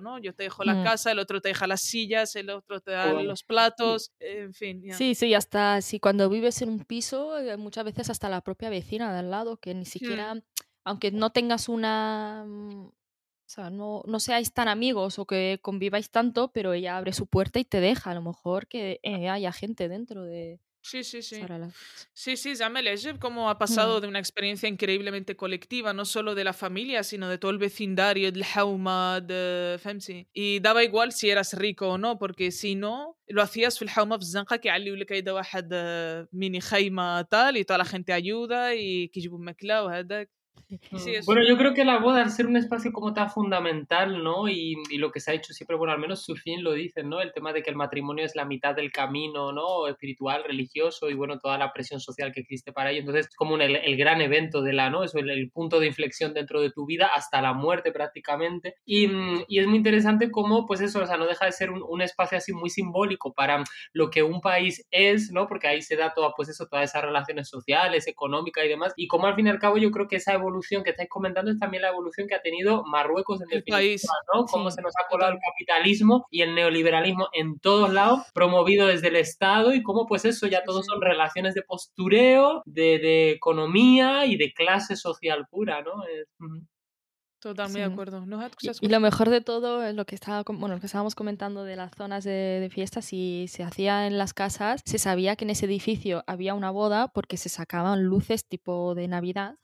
¿no? Yo te dejo la mm. casa, el otro te deja las sillas, el otro te los platos, en fin. ya. Sí, sí, hasta si cuando vives en un piso, eh, muchas veces hasta la propia vecina de al lado, que ni siquiera, aunque no tengas una, mm, o sea, no, no seáis tan amigos o que conviváis tanto, pero ella abre su puerta y te deja, a lo mejor que eh, haya gente dentro de Sí, sí, sí. Sara la- Sí, sí, Jamel Ejeb, como ha pasado Mm. de una experiencia increíblemente colectiva, no solo de la familia, sino de todo el vecindario, del Hauma, de فهمتي y daba igual si eras rico o no, porque si no, lo hacías في الحومة في الزنقة كيعليو لك هيدا واحد آه، ميني خيمة tal y toda la gente ayuda y كيجيبوا ماكلة وهذاك Sí, Bueno, yo creo que la boda, al ser un espacio como tan fundamental, ¿no? Y, y lo que se ha hecho siempre, bueno, al menos Sufín lo dicen, ¿no? El tema de que el matrimonio es la mitad del camino, ¿no? Espiritual, religioso y, bueno, toda la presión social que existe para ello. Entonces, es como un- el, el gran evento de la, ¿no? Es el, el punto de inflexión dentro de tu vida hasta la muerte prácticamente. Y, mm, y es muy interesante cómo, pues eso, o sea, no deja de ser un, un espacio así muy simbólico para lo que un país es, ¿no? Porque ahí se da toda, pues eso, todas esas relaciones sociales, económicas y demás. Y como al fin y al cabo yo creo que esa evolución que estáis comentando es también la evolución que ha tenido Marruecos en El definitiva, país. ¿no? Cómo Sí, se nos ha colado el capitalismo y el neoliberalismo en todos lados, promovido desde el Estado y cómo pues eso ya sí. son relaciones de postureo, de, de economía y de clase social pura, ¿no? Es- ujú. Totalmente Sí. de acuerdo. ¿No? Y, y lo mejor de todo es lo que estaba, bueno, lo que estábamos comentando de las zonas de, de fiestas, si se hacía en las casas, se sabía que en ese edificio había una boda porque se sacaban luces tipo de Navidad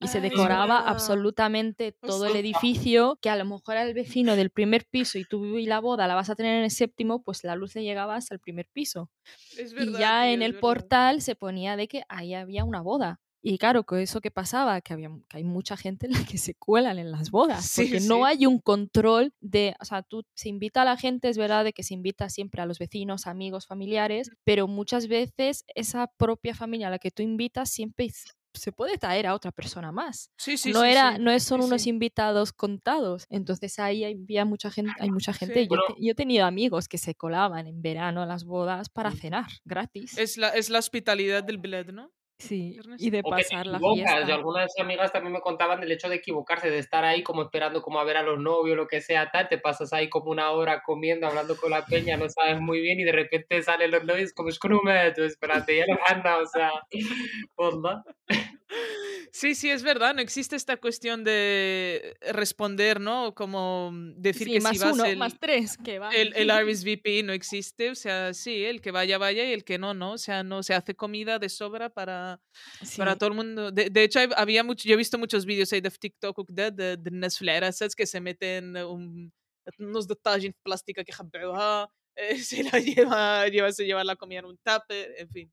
y se Ah, decoraba absolutamente todo el edificio, que a lo mejor al vecino del primer piso y tú y la boda la vas a tener en el séptimo, pues la luz le llegaba hasta el primer piso. Es y verdad, ya tío, en el verdad. portal se ponía de que ahí había una boda. Y claro, que eso que pasaba, que, había, que hay mucha gente en la que se cuelan en las bodas, Sí, porque sí. no hay un control de, o sea, tú se invita a la gente, es verdad de que se invita siempre a los vecinos, amigos, familiares, pero muchas veces esa propia familia a la que tú invitas siempre se puede traer a otra persona más. Sí, sí, no sí, era, sí. no es- son Sí, unos sí. invitados contados. Entonces ahí había mucha gente, hay mucha gente. Yo, Bueno. te- yo he tenido amigos que se colaban en verano a las bodas para Sí. cenar gratis. Es la, es la hospitalidad del bled, ¿no? Sí, y de pasar la fiesta. Yo, algunas amigas también me contaban del hecho de equivocarse, de estar ahí como esperando como a ver a los novios, lo que sea, tal. Te pasas ahí como una hora comiendo, hablando con la peña, no sabes muy bien y de repente salen los novios como es espérate, ya no anda, o sea, ¿verdad? Sí, sí, es verdad, no existe esta cuestión de responder, ¿no? Como decir que más si vas uno, el, más tres, que va. El, el RSVP no existe, o sea, sí, el que vaya, vaya y el que no, no, o sea, no, se hace comida de sobra para, para todo el mundo. De, hecho, había yo he visto muchos vídeos ahí de TikTok de, de, de que se meten un, unos detalles plástica que eh, se la lleva, lleva, se lleva la comida en un tupper, en fin.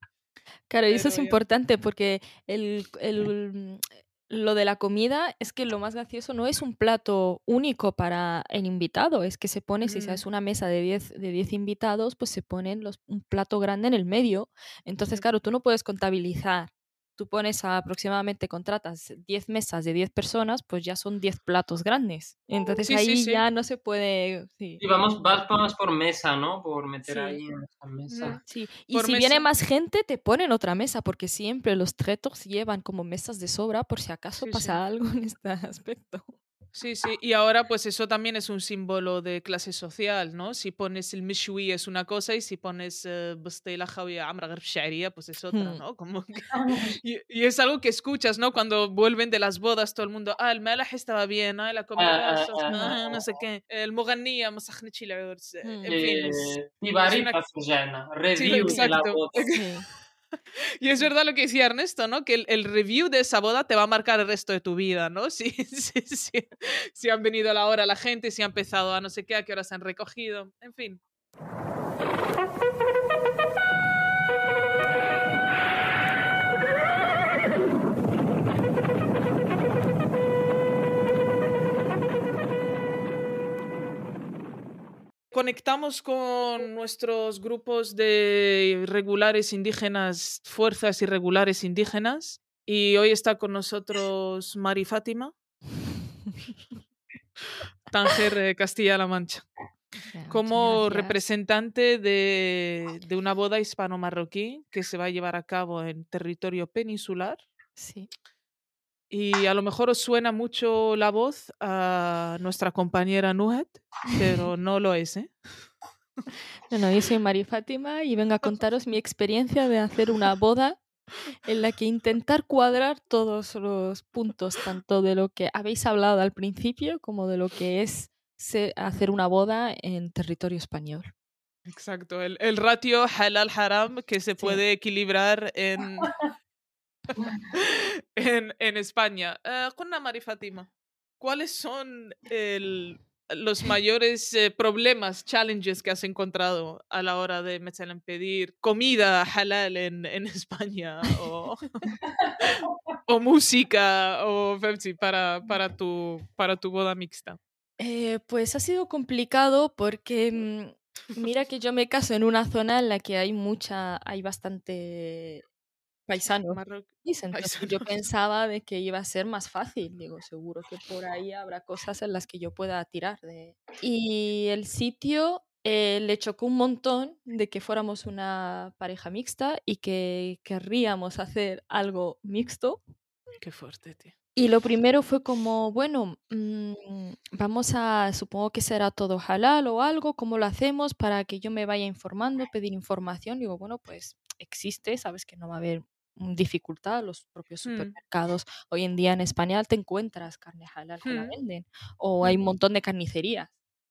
Claro, y eso es importante porque el, el- lo de la comida es que lo más gracioso no es un plato único para el invitado, es que se pone, si Mm. es una mesa de 10 de 10 invitados, pues se ponen los, un plato grande en el medio. Entonces, claro, tú no puedes contabilizar. Tú pones a aproximadamente, contratas 10 mesas de 10 personas, pues ya son 10 platos grandes. Entonces Sí, sí, ahí sí. ya no se puede... Sí. Y vamos, vas, vas por mesa, ¿no? Por meter ahí en esa mesa. Sí, y Por si viene más gente, te ponen otra mesa, porque siempre los tretos llevan como mesas de sobra por si acaso pasa algo en este aspecto. Sí, sí, y ahora pues eso también es un símbolo de clase social, ¿no? Si pones el mishwi es una cosa y si pones eh, pues es otra, hmm. ¿no? Como y, es algo que escuchas, ¿no? Cuando vuelven de las bodas todo el mundo, ah, el melah estaba bien, ah, la comida, ah, ah, ah, no sé qué, el moganía, en fin. Es, review de la boda. Y es verdad lo que decía Ernesto, ¿no? Que el, review de esa boda te va a marcar el resto de tu vida, ¿no? Si, si, si, si han venido a la hora la gente, si ha empezado a no sé qué, a qué horas han recogido, en fin. Conectamos con nuestros grupos de irregulares indígenas, fuerzas irregulares indígenas, y hoy está con nosotros Mari Fátima, Tanger Castilla-La Mancha, como representante de, de, una boda hispano-marroquí que se va a llevar a cabo en territorio peninsular. Sí. Y a lo mejor os suena mucho la voz a nuestra compañera Nuhat, pero no lo es, ¿eh? Bueno, yo soy Mari Fátima y vengo a contaros mi experiencia de hacer una boda en la que intentar cuadrar todos los puntos, tanto de lo que habéis hablado al principio como de lo que es hacer una boda en territorio español. Exacto, el, el ratio halal-haram que se puede equilibrar en, en, España. Uh, eh, Mari Fátima, ¿cuáles son los mayores eh, problemas, challenges que has encontrado a la hora de pedir comida halal en, España o, música o para, para, tu, para tu boda mixta? Eh, pues ha sido complicado porque mm, mira que yo me caso en una zona en la que hay mucha, hay bastante paisano. Entonces yo pensaba de que iba a ser más fácil. Digo, seguro que por ahí habrá cosas en las que yo pueda tirar. De... Y el sitio eh, le chocó un montón de que fuéramos una pareja mixta y que querríamos hacer algo mixto. Qué fuerte, tío. Y lo primero fue como, bueno, mm, vamos a, supongo que será todo halal o algo, ¿cómo lo hacemos para que yo me vaya informando, pedir información? Digo, bueno, pues existe, sabes que no va a haber dificultad los propios mm. supermercados. Hoy en día en España te encuentras carne halal que la mm. venden o hay un montón de carnicerías.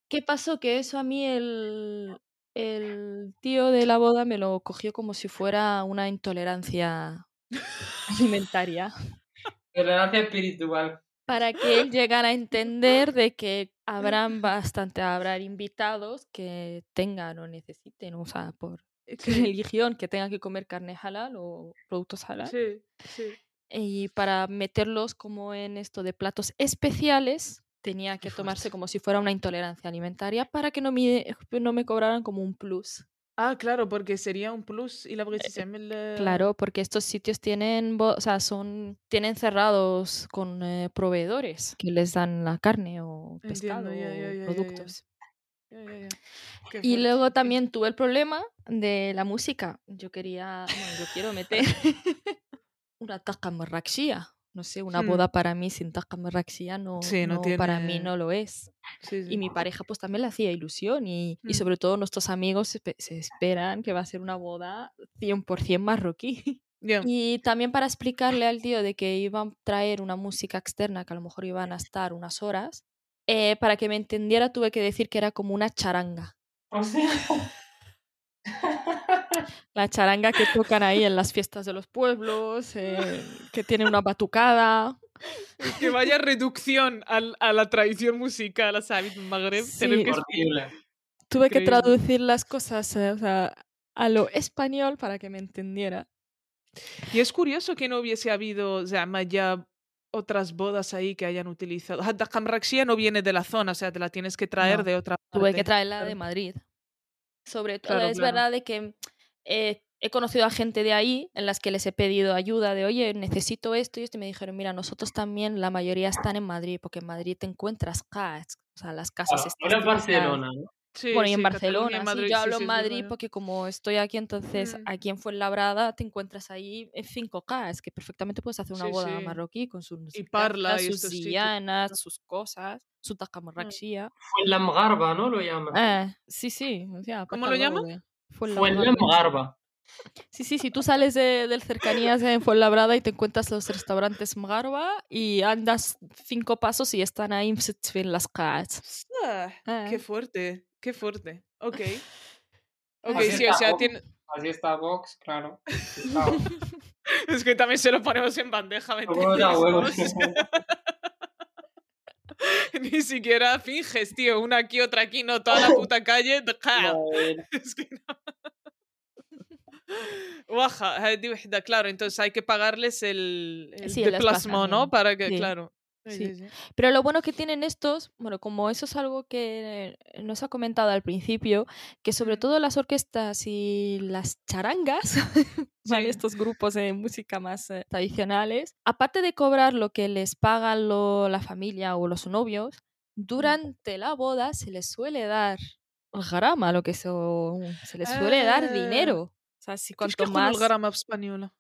¿Qué pasó? Que eso a mí el, el tío de la boda me lo cogió como si fuera una intolerancia alimentaria. Intolerancia espiritual. Para que él llegara a entender de que habrán bastante, habrá invitados que tengan o necesiten, o sea, por religión que tenga que comer carne halal o productos halal. Sí, sí. Y para meterlos como en esto de platos especiales, tenía que tomarse como si fuera una intolerancia alimentaria para que no me, no me cobraran como un plus. Ah, claro, porque sería un plus y la eh, Claro, porque estos sitios tienen, o sea, son tienen cerrados con eh, proveedores que les dan la carne o pescado o productos. Y luego también tuve el problema de la música. Yo quería, yo quiero meter una taqa marraxía. No sé, una hmm. boda para mí sin taqa marraxía no, no, para mí no lo es. Y mi pareja pues también le hacía ilusión y, y hmm. sobre todo nuestros amigos se, esperan que va a ser una boda 100% marroquí. Y también para explicarle al tío de que iban a traer una música externa que a lo mejor iban a estar unas horas, eh, para que me entendiera tuve que decir que era como una charanga. O sea... La charanga que tocan ahí en las fiestas de los pueblos, eh, que tiene una batucada. Que vaya reducción a la tradición musical, ¿sabes? Magreb. Sí, Tuve que traducir las cosas eh, a lo español para que me entendiera. Y es curioso que no hubiese habido, o sea, ya otras bodas ahí que hayan utilizado. Hadda Hamraxia no viene de la zona, o sea, te la tienes que traer de otra parte. Tuve que traerla de Madrid. Sobre todo, es verdad de que eh, he conocido a gente de ahí en las que les he pedido ayuda de, oye, necesito esto y esto, y me dijeron, mira, nosotros también, la mayoría están en Madrid, porque en Madrid te encuentras CAS, o sea, las casas están... Barcelona, bueno, y en Barcelona, sí, yo hablo en Madrid porque como estoy aquí, entonces mm. aquí en Fuenlabrada te encuentras ahí en 5K, es que perfectamente puedes hacer una boda marroquí con sus y parla, sus dianas, sus cosas, su. Mm. Fuenlamgarba, ¿no? Lo llaman. Eh, sí, sí. ¿Cómo lo llaman? Fuenlamgarba. Sí, sí, si tú sales de, del cercanías en Fuenlabrada y te encuentras los restaurantes Mgarba y andas cinco pasos y están ahí en las calles. Ah, qué fuerte. Qué fuerte. Ok. Ok, sí, o sea, tiene. Así está Vox, claro. es que también se lo ponemos en bandeja. Ni siquiera finges, tío. Una aquí, otra aquí, no, toda la puta calle. es que no. claro, entonces hay que pagarles el, el, plasma, ¿no? Para que, claro. Sí. Pero lo bueno que tienen estos, bueno, como eso es algo que nos ha comentado al principio, que sobre todo las orquestas y las charangas, estos grupos de música más eh, tradicionales, aparte de cobrar lo que les paga la familia o los novios, durante la boda se les suele dar grama, lo que se les suele dar ah. dinero. O sea, si cuanto más... el grama española?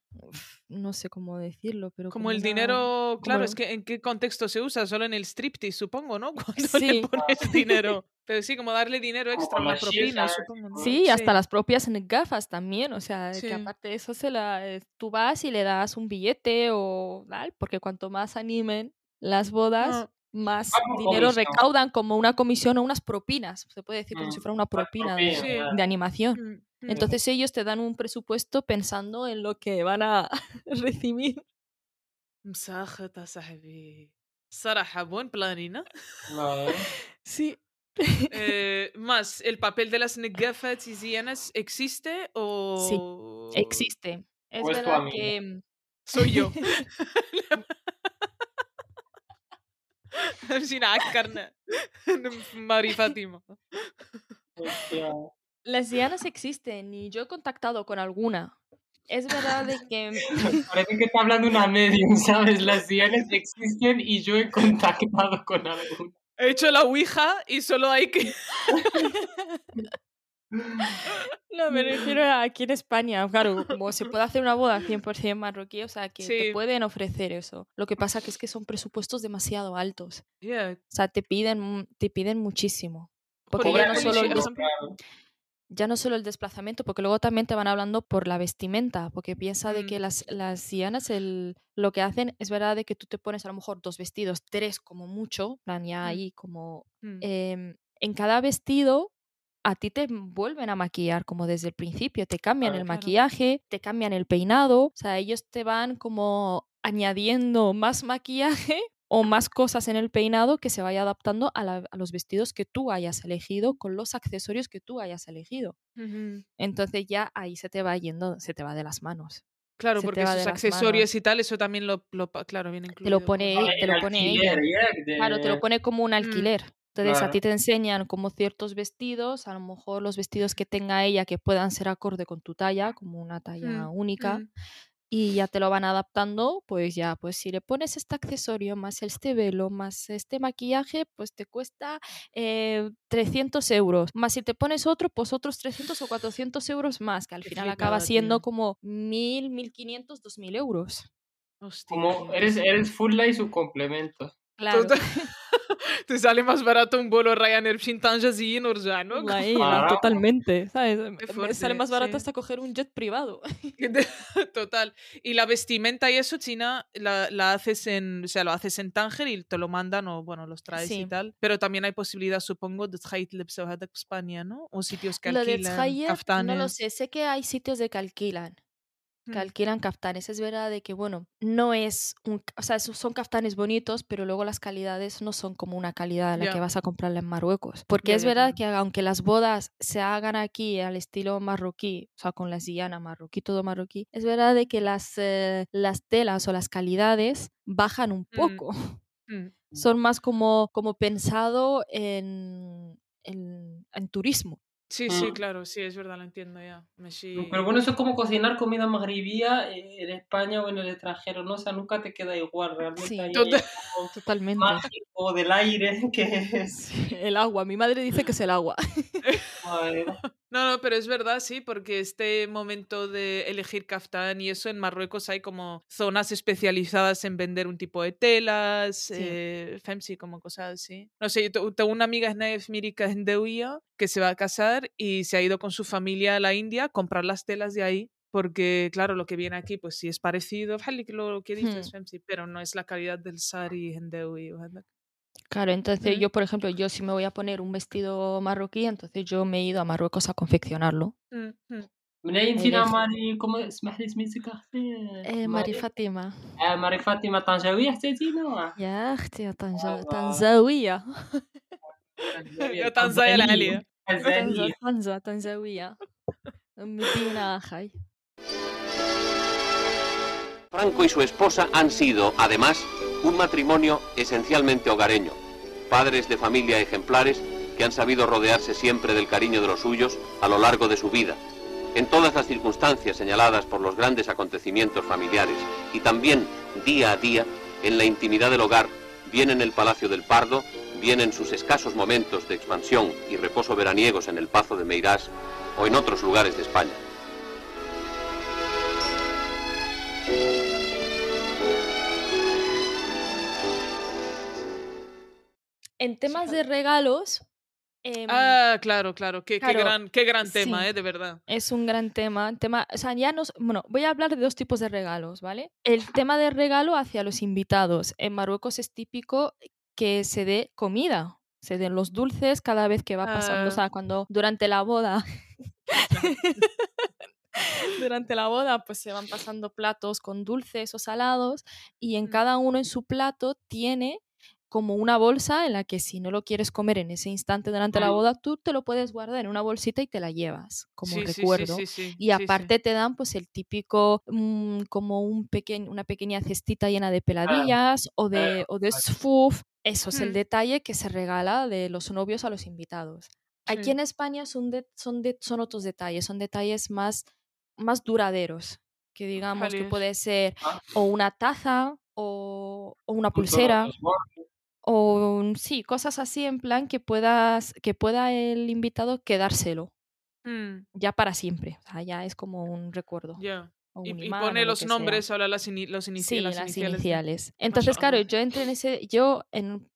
No sé cómo decirlo, pero... Como, el dinero, claro, es que en qué contexto se usa, solo en el striptease, supongo, ¿no? Cuando le pones dinero. Pero sí, como darle dinero extra, una propina, supongo. Sí, hasta las propias gafas también, o sea, que aparte de eso se la, eh, tú vas y le das un billete o tal, porque cuanto más animen las bodas, ah. más dinero recaudan como una comisión o unas propinas, se puede decir como si mm, fuera una propina de, animación. Mm. Entonces ellos te dan un presupuesto pensando en lo que van a recibir. مساخطة صاحبي صراحة buen planina. Sí. Eh, más, ¿el papel de las negafas y existe o...? Sí, existe. Es verdad que... Soy yo. Sin carne. Mari Fátima. las dianas existen y yo he contactado con alguna. Es verdad de que... Parece que está hablando una medium, ¿sabes? Las dianas existen y yo he contactado con alguna. He hecho la Ouija y solo hay que... No, me refiero a aquí en España. Claro, como se puede hacer una boda 100% marroquí, o sea, que te pueden ofrecer eso. Lo que pasa que es que son presupuestos demasiado altos. O sea, te piden, te piden muchísimo. Porque ya no solo ya no solo el desplazamiento, porque luego también te van hablando por la vestimenta, porque piensa de que mm. las, las el, lo que hacen es verdad de que tú te pones a lo mejor dos vestidos, tres como mucho, plan ya mm. ahí como... Mm. Em, en cada vestido a ti te vuelven a maquillar como desde el principio, te cambian el maquillaje, te cambian el peinado, o sea, ellos te van como añadiendo más maquillaje o más cosas en el peinado que se vaya adaptando a, los vestidos que tú hayas elegido con los accesorios que tú hayas elegido. Entonces ya ahí se te va yendo, se te va de las manos. Claro, porque esos accesorios y tal, eso también lo, claro, viene incluido. Te lo pone, te lo pone Claro, te lo pone como un mm. alquiler. Entonces a ti te enseñan como ciertos vestidos, a lo mejor los vestidos que tenga ella que puedan ser acorde con tu talla, como una talla mm, única. Mm y ya te lo van adaptando, pues ya, pues si le pones este accesorio más este velo más este maquillaje, pues te cuesta 300 eh, euros. Más si te pones otro, pues otros 300 o 400 euros más, que al final acaba siendo como 1000, 1500, 2000 euros. como eres, eres full light su complemento. Claro. te sale más barato un vuelo Ryanair sin y ¿no? totalmente, ¿sabes? Me sale más barato hasta coger un jet privado. Total. Y la vestimenta y eso, China, la, la, haces en, o sea, lo haces en Tánger y te lo mandan o, bueno, los traes y tal. Pero también hay posibilidad, supongo, de de España, ¿no? O sitios que alquilan, No lo sé, sé que hay sitios de que alquilan que alquilan kaftanes. Es verdad de que, bueno, no es un, o sea, son kaftanes bonitos, pero luego las calidades no son como una calidad de la que vas a comprarla en Marruecos. Porque es verdad que aunque las bodas se hagan aquí al estilo marroquí, o sea, con la sillana marroquí, todo marroquí, es verdad de que las, eh, las telas o las calidades bajan un mm. poco. Mm. Son más como, como pensado en, en, en turismo. Sí, sí, mm. claro, sí, es verdad, lo entiendo ya. Pero bueno, eso es como cocinar comida magribía en España o en el extranjero, ¿no? O sea, nunca te queda igual, realmente. Sí, totalmente. O del aire, que es el agua. Mi madre dice que es el agua. No, no, pero es verdad, sí, porque este momento de elegir kaftán y eso en Marruecos hay como zonas especializadas en vender un tipo de telas, sí. eh, femsi, como cosas así. No sé, yo tengo una amiga, Snaef Mirika Hendeuya, que se va a casar y se ha ido con su familia a la India a comprar las telas de ahí porque claro, lo que viene aquí pues sí es parecido, lo que dices, hmm. pero no es la calidad del sari hendeui. Claro, entonces yo, por ejemplo, yo si me voy a poner un vestido marroquí, entonces yo me he ido a Marruecos a confeccionarlo. منين انتينا ماري كوم اسمح لي سميتك اختي ماري فاطمه اه ماري فاطمه طنجاويه حتى انتينا يا اختي طنجا طنجاويه يا طنجاويه العاليه طنجه طنجاويه مدينه اخي Franco y su esposa han sido, además, un matrimonio esencialmente hogareño, padres de familia ejemplares que han sabido rodearse siempre del cariño de los suyos a lo largo de su vida, en todas las circunstancias señaladas por los grandes acontecimientos familiares y también día a día en la intimidad del hogar, bien en el Palacio del Pardo, bien en sus escasos momentos de expansión y reposo veraniegos en el Pazo de Meirás o en otros lugares de España. En temas de regalos. Em, ah, claro, claro. Qué, gran, qué gran tema, ¿eh? De verdad. Es un gran tema. tema o sea, ya nos, bueno, voy a hablar de dos tipos de regalos, ¿vale? El tema de regalo hacia los invitados. En Marruecos es típico que se dé comida. Se den los dulces cada vez que va pasando. O ah. sea, cuando durante la boda. durante la boda pues se van pasando platos con dulces o salados y en mm. cada uno en su plato tiene como una bolsa en la que si no lo quieres comer en ese instante durante la boda, tú te lo puedes guardar en una bolsita y te la llevas como recuerdo. y aparte te dan pues el típico, mm, como un una pequeña cestita llena de peladillas o de, o de sfuf. Eso es el detalle que se regala de los novios a los invitados. Aquí en España son, son, son otros detalles, son detalles más, más duraderos, que digamos que puede ser ah. o una taza o, o una pulsera o sí, cosas así en plan que puedas que pueda el invitado quedárselo mm. ya para siempre, o sea, ya es como un recuerdo. Y, pone los nombres, ahora las, los iniciales. las iniciales. Entonces, claro, yo entré en ese, yo en,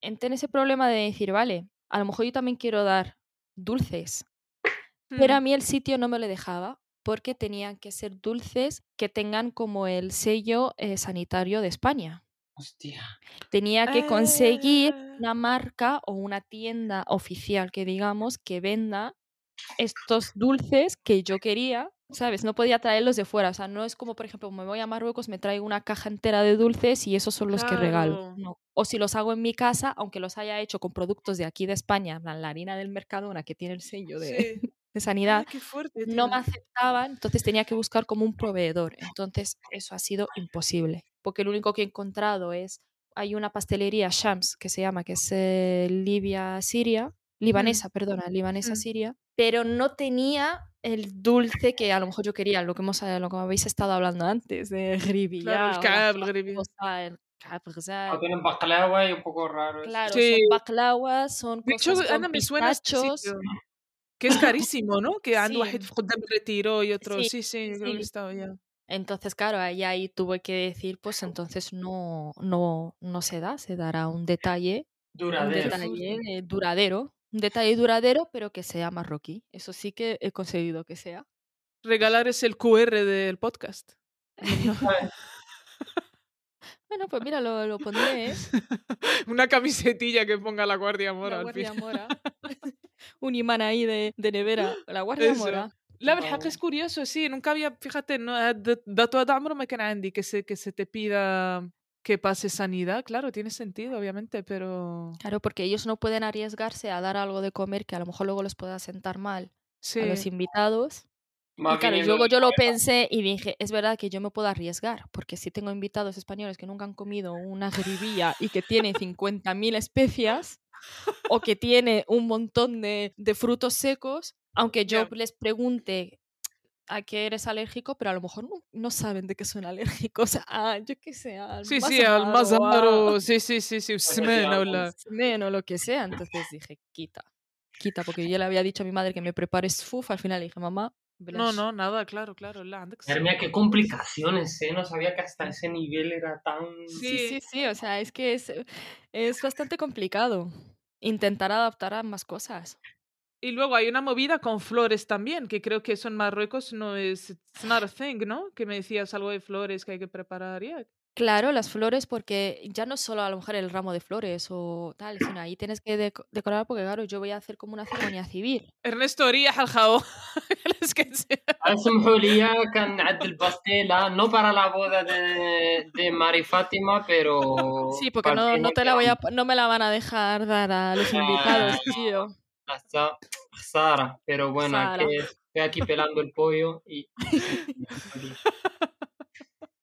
entré en ese problema de decir, vale, a lo mejor yo también quiero dar dulces, pero a mm. mí el sitio no me lo dejaba porque tenían que ser dulces que tengan como el sello eh, sanitario de España. Hostia. Tenía que conseguir ah. una marca o una tienda oficial que digamos que venda estos dulces que yo quería, ¿sabes? No podía traerlos de fuera, o sea, no es como, por ejemplo, me voy a Marruecos, me traigo una caja entera de dulces y esos son los que regalo. No. O si los hago en mi casa, aunque los haya hecho con productos de aquí de España, la harina del Mercadona que tiene el sello de, de sanidad, no me aceptaban, entonces tenía que buscar como un proveedor. Entonces eso ha sido imposible porque lo único que he encontrado es, hay una pastelería Shams que se llama, que es eh, Libia Siria, mm. libanesa, perdona, libanesa mm. Siria, pero no tenía el dulce que a lo mejor yo quería, lo que, hemos, eh, lo que habéis estado hablando antes, de gribilla. Claro, el tienen baklava y un poco raro. Claro, son baklava, son de hecho, cosas Ana, me suena este que es carísimo, ¿no? Que ando sí. retiro y otro. Sí, sí, sí, yo creo que he estado ya. Entonces, claro, ahí, ahí tuve que decir, pues entonces no, no, no se da, se dará un detalle, duradero. un detalle duradero, un detalle duradero, pero que sea marroquí. Eso sí que he conseguido que sea. Regalar es el QR del podcast. bueno, pues mira, lo, lo pondré. ¿eh? Una camisetilla que ponga la Guardia Mora. La Guardia Mora. un imán ahí de, de nevera. La Guardia Mora. La verdad es curioso, sí, nunca había, fíjate, no, dato a me queda Andy que se, que se te pida que pase sanidad, claro, tiene sentido, obviamente, pero... Claro, porque ellos no pueden arriesgarse a dar algo de comer que a lo mejor luego les pueda sentar mal a los invitados. Y claro, luego yo lo pensé y dije, es verdad que yo me puedo arriesgar, porque si tengo invitados españoles que nunca han comido una gribilla y que tiene 50.000 especias, o que tiene un montón de, de frutos secos, aunque yo les pregunte a qué eres alérgico, pero a lo mejor no, saben de qué son alérgicos. Ah, yo qué sé, al Sí, sí, al más raro. Sí, sí, sí, sí, o lo que sea. Entonces dije, quita, quita, porque yo le había dicho a mi madre que me prepares fuf. Al final le dije, mamá, no, no, nada, claro, claro. Madre mía, qué complicaciones, ¿eh? No sabía que hasta ese nivel era tan... Sí, sí, sí, o sea, es que es, es bastante complicado intentar adaptar a más cosas. Y luego hay una movida con flores también, que creo que eso en Marruecos no es, it's not a thing, ¿no? Que me decías algo de flores que hay que preparar ya. Claro, las flores, porque ya no solo a lo mejor el ramo de flores o tal, sino ahí tienes que decorar porque claro, yo voy a hacer como una ceremonia civil. Ernesto ريح الخاو اسمحوا لي كان el pastela no para la boda de, de Mari Fátima pero Sí, porque no, no te la voy a no me la van a dejar dar a los invitados, tío. Hasta Sara, pero bueno, que estoy aquí pelando el pollo y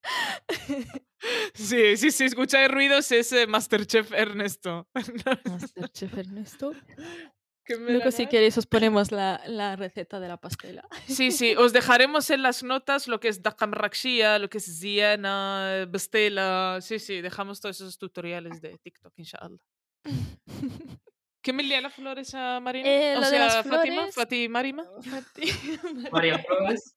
Sí, sí, sí, escucha ruidos es Masterchef Ernesto. Masterchef Ernesto. Luego si queréis os ponemos la, la, receta de la pastela. Sí, sí, os dejaremos en las notas lo que es Dakam Rakshia, lo que es Ziana, Pastela. Sí, sí, dejamos todos esos tutoriales de TikTok, inshallah. ¿Qué me lía las flores a Marina? Eh, o sea, de las Fátima, Fati Marima. María Flores.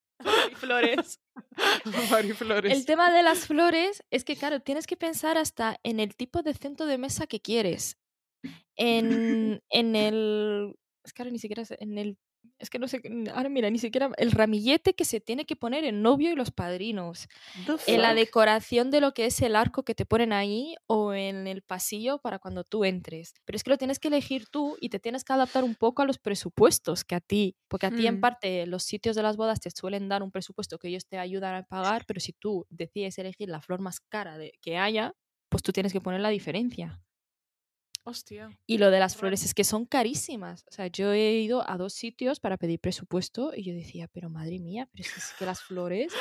Flores. Flores. El tema de las flores es que, claro, tienes que pensar hasta en el tipo de centro de mesa que quieres. En, en el. Es que ahora ni siquiera en el es que no sé, ahora mira, ni siquiera el ramillete que se tiene que poner el novio y los padrinos, en la decoración de lo que es el arco que te ponen ahí o en el pasillo para cuando tú entres. Pero es que lo tienes que elegir tú y te tienes que adaptar un poco a los presupuestos que a ti, porque a ti en mm. parte los sitios de las bodas te suelen dar un presupuesto que ellos te ayudan a pagar, pero si tú decides elegir la flor más cara de, que haya, pues tú tienes que poner la diferencia. Hostia. Y lo de las flores es que son carísimas. O sea, yo he ido a dos sitios para pedir presupuesto y yo decía, pero madre mía, pero es que las flores,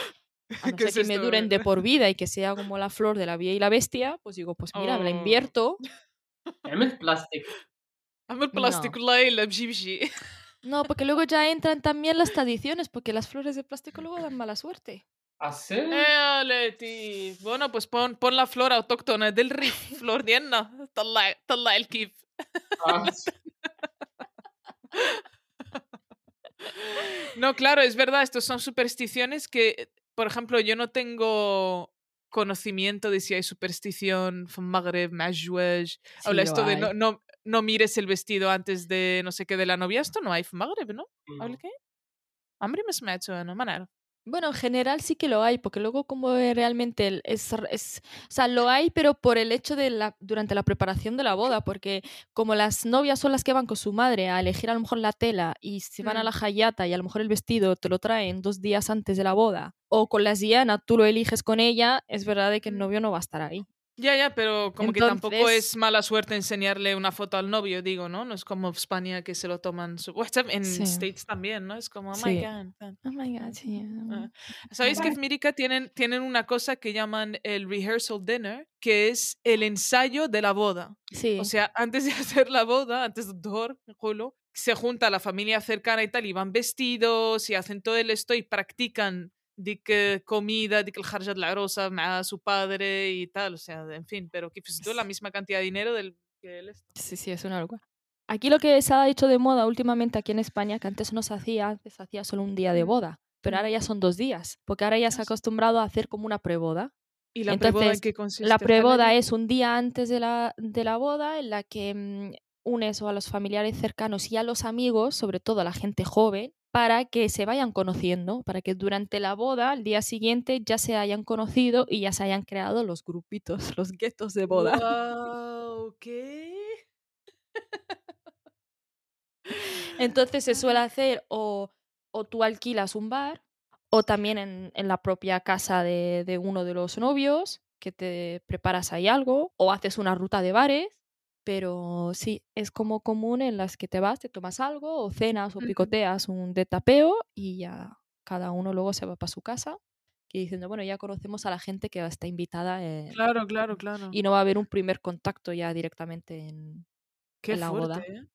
a no ser que me duren de por vida y que sea como la flor de la vía y la bestia, pues digo, pues mira, me la oh. invierto. el plástico. el plástico la No, porque luego ya entran también las tradiciones, porque las flores de plástico luego dan mala suerte hacer. Eh, Leti. Bueno, pues pon, pon la flor autóctona del Rif, flor diana. Talla, talla el kif. Ah, no, claro, es verdad, estos son supersticiones que, por ejemplo, yo no tengo conocimiento de si hay superstición Magreb, Majwej, sí, habla esto hay. de no, no, no, mires el vestido antes de no sé qué de la novia, esto no hay Magreb, ¿no? ¿Habla qué? Hambre me no bueno, en general sí que lo hay, porque luego como realmente es, es, o sea, lo hay, pero por el hecho de la, durante la preparación de la boda, porque como las novias son las que van con su madre a elegir a lo mejor la tela y se van a la mm. hayata y a lo mejor el vestido te lo traen dos días antes de la boda, o con la Diana tú lo eliges con ella, es verdad de que el mm. novio no va a estar ahí. Ya, ya, pero como que tampoco es mala suerte enseñarle una foto al novio, digo, ¿no? No es como España que se lo toman su WhatsApp, en States también, ¿no? Es como, oh my God. Oh my God, sí. Ah. ¿Sabéis que en Mirica tienen, tienen una cosa que llaman el rehearsal dinner, que es el ensayo de la boda? Sí. O sea, antes de hacer la boda, antes de Dor, se junta la familia cercana y tal, y van vestidos y hacen todo el esto y practican de que comida, de que el de la rosa a su padre y tal, o sea, en fin, pero que pues, la misma cantidad de dinero del que él está. Sí, sí, es una locura. Aquí lo que se ha hecho de moda últimamente aquí en España, que antes no se hacía, antes se hacía solo un día de boda, pero ahora ya son dos días, porque ahora ya se ha acostumbrado a hacer como una preboda. ¿Y la preboda en qué consiste? La preboda es un día antes de la, de la boda en la que mm, unes o a los familiares cercanos y a los amigos, sobre todo a la gente joven, para que se vayan conociendo, para que durante la boda, al día siguiente, ya se hayan conocido y ya se hayan creado los grupitos, los guetos de boda. Wow, ¿Qué? Entonces se suele hacer o, o, tú alquilas un bar o también en, en la propia casa de, de uno de los novios, que te preparas ahí algo, o haces una ruta de bares pero sí, es como común en las que te vas, te tomas algo o cenas o picoteas un de tapeo y ya cada uno luego se va para su casa y diciendo, bueno, ya conocemos a la gente que está invitada. claro, claro, claro. Y no va a haber un primer contacto ya directamente en, Qué la boda. ¿eh?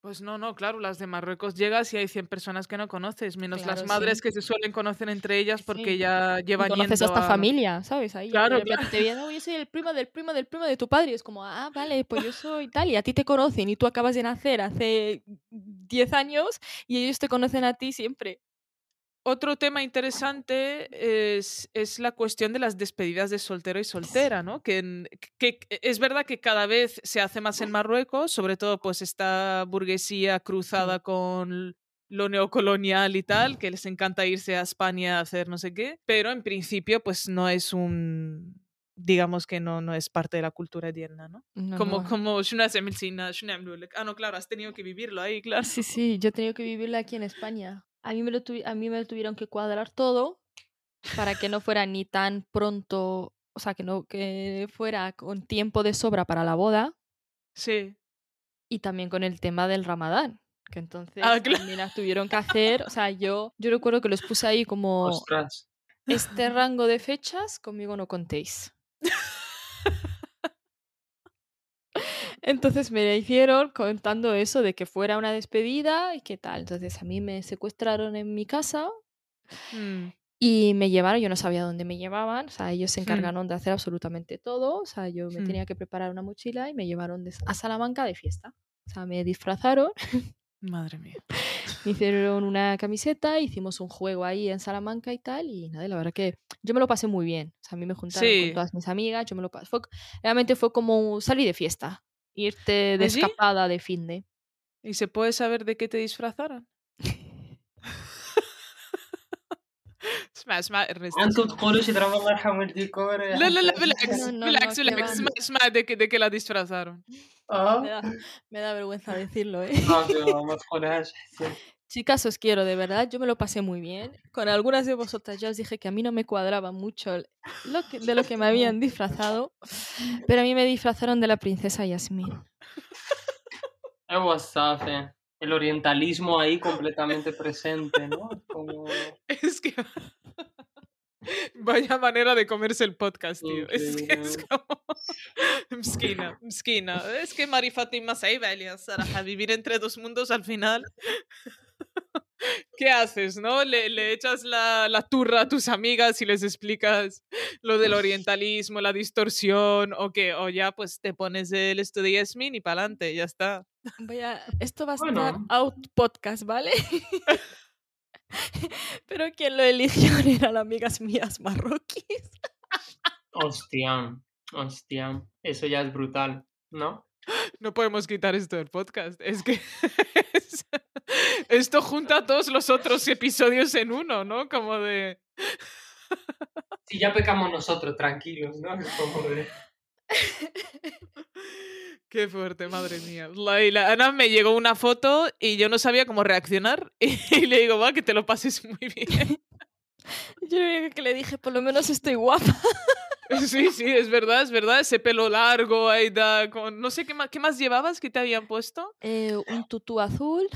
Pues no, no, claro, las de Marruecos llegas y hay 100 personas que no conoces, menos las madres que se suelen conocer entre ellas porque ya llevan conoces hasta familia, ¿sabes? Ahí claro, te vienen, oh, yo soy el primo del primo del primo de tu padre. Y es como, ah, vale, pues yo soy tal. Y a ti te conocen y tú acabas de nacer hace 10 años y ellos te conocen a ti siempre. Otro tema interesante es, es, la cuestión de las despedidas de soltero y soltera, ¿no? Que, que, es verdad que cada vez se hace más en Marruecos, sobre todo pues esta burguesía cruzada con lo neocolonial y tal, que les encanta irse a España a hacer no sé qué, pero en principio pues no es un digamos que no, no es parte de la cultura edierna, ¿no? como, no. como, ah, no, claro, has tenido que vivirlo ahí, claro. Sí, sí, yo he tenido que vivirlo aquí en España a mí me lo, a mí me tuvieron que cuadrar todo para que no fuera ni tan pronto, o sea, que no que fuera con tiempo de sobra para la boda. Sí. Y también con el tema del Ramadán, que entonces ah, también las tuvieron que hacer, o sea, yo yo recuerdo que los puse ahí como Ostras. este rango de fechas conmigo no contéis. Entonces me hicieron contando eso de que fuera una despedida y qué tal. Entonces a mí me secuestraron en mi casa mm. y me llevaron, yo no sabía dónde me llevaban, o sea, ellos se hmm. encargaron de hacer absolutamente todo, o sea, yo me hmm. tenía que preparar una mochila y me llevaron a Salamanca de fiesta. O sea, me disfrazaron. Madre mía. Me hicieron una camiseta, hicimos un juego ahí en Salamanca y tal, y nada, la verdad que yo me lo pasé muy bien. O sea, a mí me juntaron con todas mis amigas, yo me lo pasé. realmente fue como salir de fiesta irte de escapada de fin de. ¿Y se puede saber de qué te disfrazaron? اسمع اسمع انتم تقولوا شي ضربه الله يرحم والديكور لا لا لا بالعكس بالعكس بالعكس اسمع اسمع de que, de que la disfrazaron me, da, me da vergüenza decirlo eh ما تقولهاش Chicas, os quiero, de verdad, yo me lo pasé muy bien. Con algunas de vosotras ya os dije que a mí no me cuadraba mucho lo de lo que me habían disfrazado, pero a mí me disfrazaron de la princesa Yasmin. El orientalismo ahí completamente presente, ¿no? Es que... Vaya manera de comerse el podcast, tío. Es que es como... Mskina, mskina. Es que Mari Fatima a vivir entre dos mundos al final. ¿Qué haces, no? Le, le echas la, la, turra a tus amigas y les explicas lo del orientalismo, la distorsión, o qué, o ya pues te pones el estudio Yasmin y para adelante, ya está. Voy a, esto va a estar out podcast, ¿vale? Pero quien lo eligió eran amigas mías marroquíes. Hostia, hostia, eso ya es brutal, ¿no? No podemos quitar esto del podcast. Es que esto junta todos los otros episodios en uno, ¿no? Como de... Si ya pecamos nosotros, tranquilos, ¿no? Qué fuerte, madre mía. La, Ana me llegó una foto y yo no sabía cómo reaccionar y, le digo, va, que te lo pases muy bien. Yo que le dije, por lo menos estoy guapa. Sí, sí, es verdad, es verdad. Ese pelo largo, ahí da, con... no sé qué más, qué más llevabas que te habían puesto. Eh, un tutú azul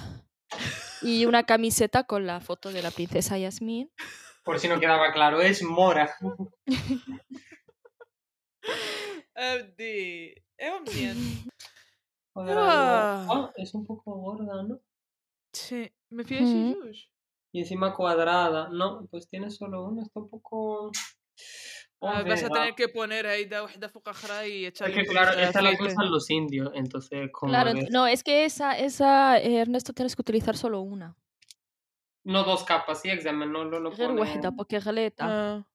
y una camiseta con la foto de la princesa Yasmin. Por si no quedaba claro, es mora. Abdi, es bien. Ah, es un poco gorda, ¿no? Sí, me fío mm. Y encima cuadrada. No, pues tiene solo una, está un poco... Ah, vas a tener que poner ahí y echarle. Es que claro, esta la usan los indios, entonces. claro, no, es que esa, esa eh, Ernesto, tienes que utilizar solo una. No dos capas, sí, examen, no lo no, pone... porque galeta. Ah,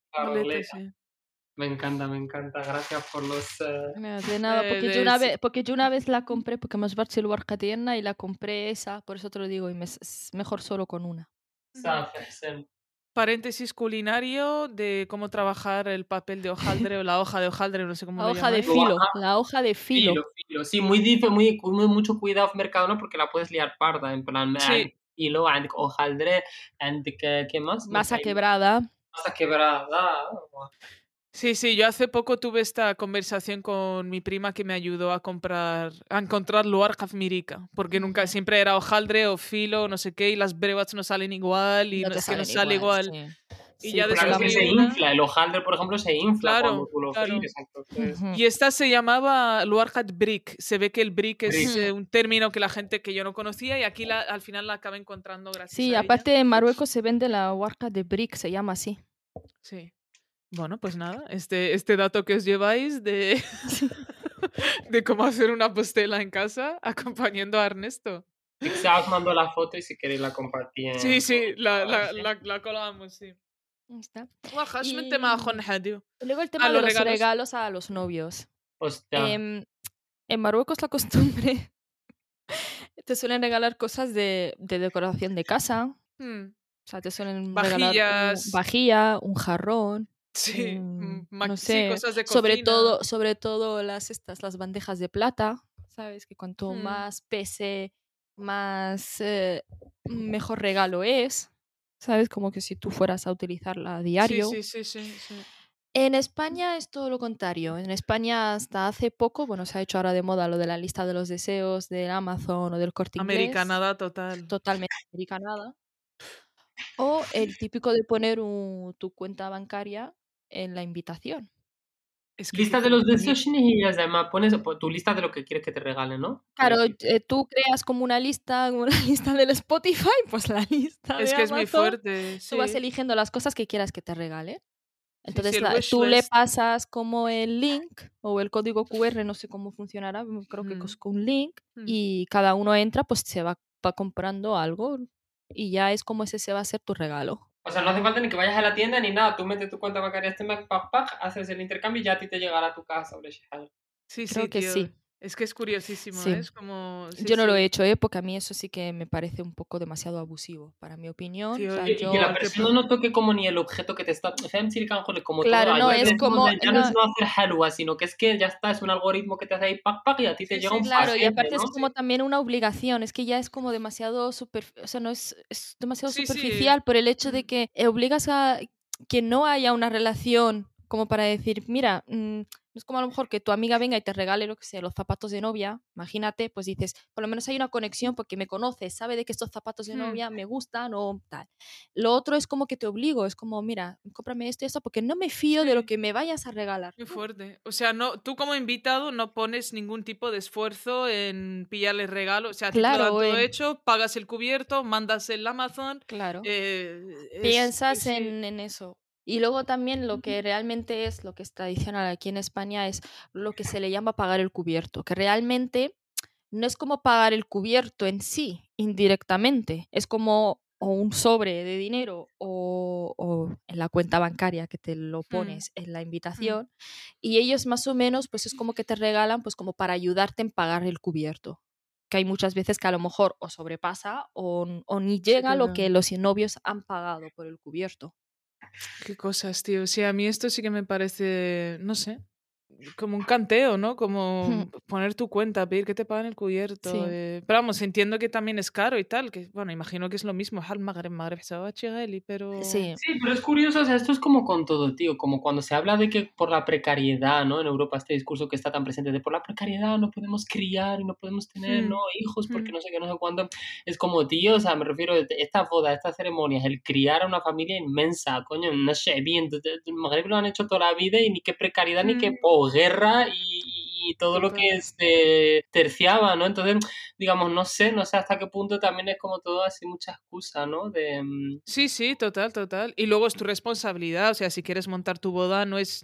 sí. Me encanta, me encanta. Gracias por los. Uh... de nada, eh, porque, yo una vez, porque yo una vez la compré, porque me vas a tienda y la compré esa, por eso te lo digo, y me, es mejor solo con una. Paréntesis culinario de cómo trabajar el papel de hojaldre o la hoja de hojaldre, no sé cómo la lo hoja de filo, la hoja de filo. filo, filo. Sí, muy, muy, muy, mucho cuidado mercado, ¿no? Porque la puedes liar parda, en plan, sí. filo, hojaldre, ¿qué, ¿qué más? Masa quebrada. Masa quebrada. Sí, sí, yo hace poco tuve esta conversación con mi prima que me ayudó a comprar, a encontrar luar mirica, porque nunca, siempre era hojaldre o filo, no sé qué, y las brevas no salen igual y no, es que no sale igual. y ya después que se infla, el hojaldre, por ejemplo, se infla cuando tú lo fríes. Y esta se llamaba Luarhat Brick. Se ve que el brick es eh, un término que la gente que yo no conocía y aquí la, al final la acabé encontrando gracias sí, a aparte en Marruecos se vende la Luarhat de Brick, se llama así. Sí. Bueno, pues nada, este, este dato que os lleváis de, de cómo hacer una postela en casa acompañando a Ernesto. os mandó la foto y si queréis la compartir. Sí, sí, la, la, la, la colamos, sí. Está. Y... Luego el tema de los regalos. a los novios. Hostia. Eh, en Marruecos la costumbre te suelen regalar cosas de, de decoración de casa. Hmm. O sea, te suelen Vajillas. regalar un, vajilla, un jarrón. Sí, un- ma- no sí, sé, cosas de sobre todo, sobre todo las estas, las bandejas de plata, sabes que cuanto Hmm. más pese, más eh, mejor regalo es, sabes como que si tú fueras a utilizarla a diario. Sí, sí, sí, sí, sí. En España es todo lo contrario. En España hasta hace poco, bueno, se ha hecho ahora de moda lo de la lista de los deseos del Amazon o del Corte Inglés. Americanada total. Totalmente americanada. O el típico de poner un- tu cuenta bancaria en la invitación. Es que Lista de los deseos y además pones tu lista de lo que quieres que te regalen, ¿no? Claro, eh, tú creas como una lista, como una lista del Spotify, pues la lista Es de que es muy fuerte. Tú vas eligiendo las cosas que quieras que te regale. Entonces sí, la- tú le pasas como el link o el código QR, no sé cómo funcionará, mm, creo que Mm. es con un link Mm. y cada uno entra, pues se va, va comprando algo y ya es como ese se va a ser tu regalo. O sea, no hace falta ni que vayas a la tienda ni nada. Tú metes tu cuenta bancaria este Mac, pac, pac, haces el intercambio y ya a ti te llegará a tu casa. hombre, Shihal. Sí, Creo sí, que tío. sí. Es que es curiosísimo, Sí. ¿eh? Es como... sí, yo no lo he hecho, ¿eh? porque a mí eso sí que me parece un poco demasiado abusivo, para mi opinión. O sea, y- yo- la persona no toque como ni el objeto que te está... Como Claro, todo. no, es como- Ya no es no- hacer halwa, sino que es que ya está, es un algoritmo que te hace ahí pac, pac, y a ti te llega un Claro, y aparte es como también una obligación, es que ya es como demasiado super, o sea, no es, es demasiado superficial por el hecho de que obligas a que no haya una relación como para decir, mira, mm, no es como a lo mejor que tu amiga venga y te regale, lo que sé, los zapatos de novia, imagínate, pues dices, por lo menos hay una conexión porque me conoce, sabe de que estos zapatos de Hmm. novia me gustan o tal. Lo otro es como que te obligo, es como, mira, cómprame esto y esto porque no me fío de lo que me vayas a regalar. Muy fuerte. O sea, no, tú como invitado no pones ningún tipo de esfuerzo en pillarle regalo. O sea, te Claro, todo en- hecho, pagas el cubierto, mandas el Amazon. Claro. eh, es- piensas en, en eso. Y luego también lo que realmente es, lo que es tradicional aquí en España, es lo que se le llama pagar el cubierto, que realmente no es como pagar el cubierto en sí, indirectamente, es como o un sobre de dinero o, o en la cuenta bancaria que te lo pones en la invitación y ellos más o menos pues es como que te regalan pues como para ayudarte en pagar el cubierto que hay muchas veces que a lo mejor o sobrepasa o, ni llega lo claro. que los novios han pagado por el cubierto. Qué cosas, tío. Sí, a mí esto sí que me parece, no sé, como un canteo, ¿no? Como poner tu cuenta, pedir que te paguen el cubierto. Sí. eh, Pero vamos, entiendo que también es caro y tal, que bueno, imagino que es lo mismo. Al Magreb, Magreb, pero... Sí, Sí, pero es curioso, o sea, esto es como con todo, tío, como cuando se habla de que por la precariedad, ¿no? En Europa este discurso que está tan presente de por la precariedad no podemos criar y no podemos tener, Hmm, ¿no? Hijos porque hmm. no sé qué, no sé cuándo. Es como, tío, o sea, me refiero a estas bodas, estas ceremonias, el criar a una familia inmensa, coño, no sé, bien, en Magreb lo han hecho toda la vida y ni qué precariedad, ni qué guerra y, todo lo que se este, terciaba, ¿no? Entonces, digamos, no sé, no sé hasta qué punto también es como todo así mucha excusa, ¿no? Mm, sí, sí, total, total. Y luego es tu responsabilidad, o sea, si quieres montar tu boda, no es,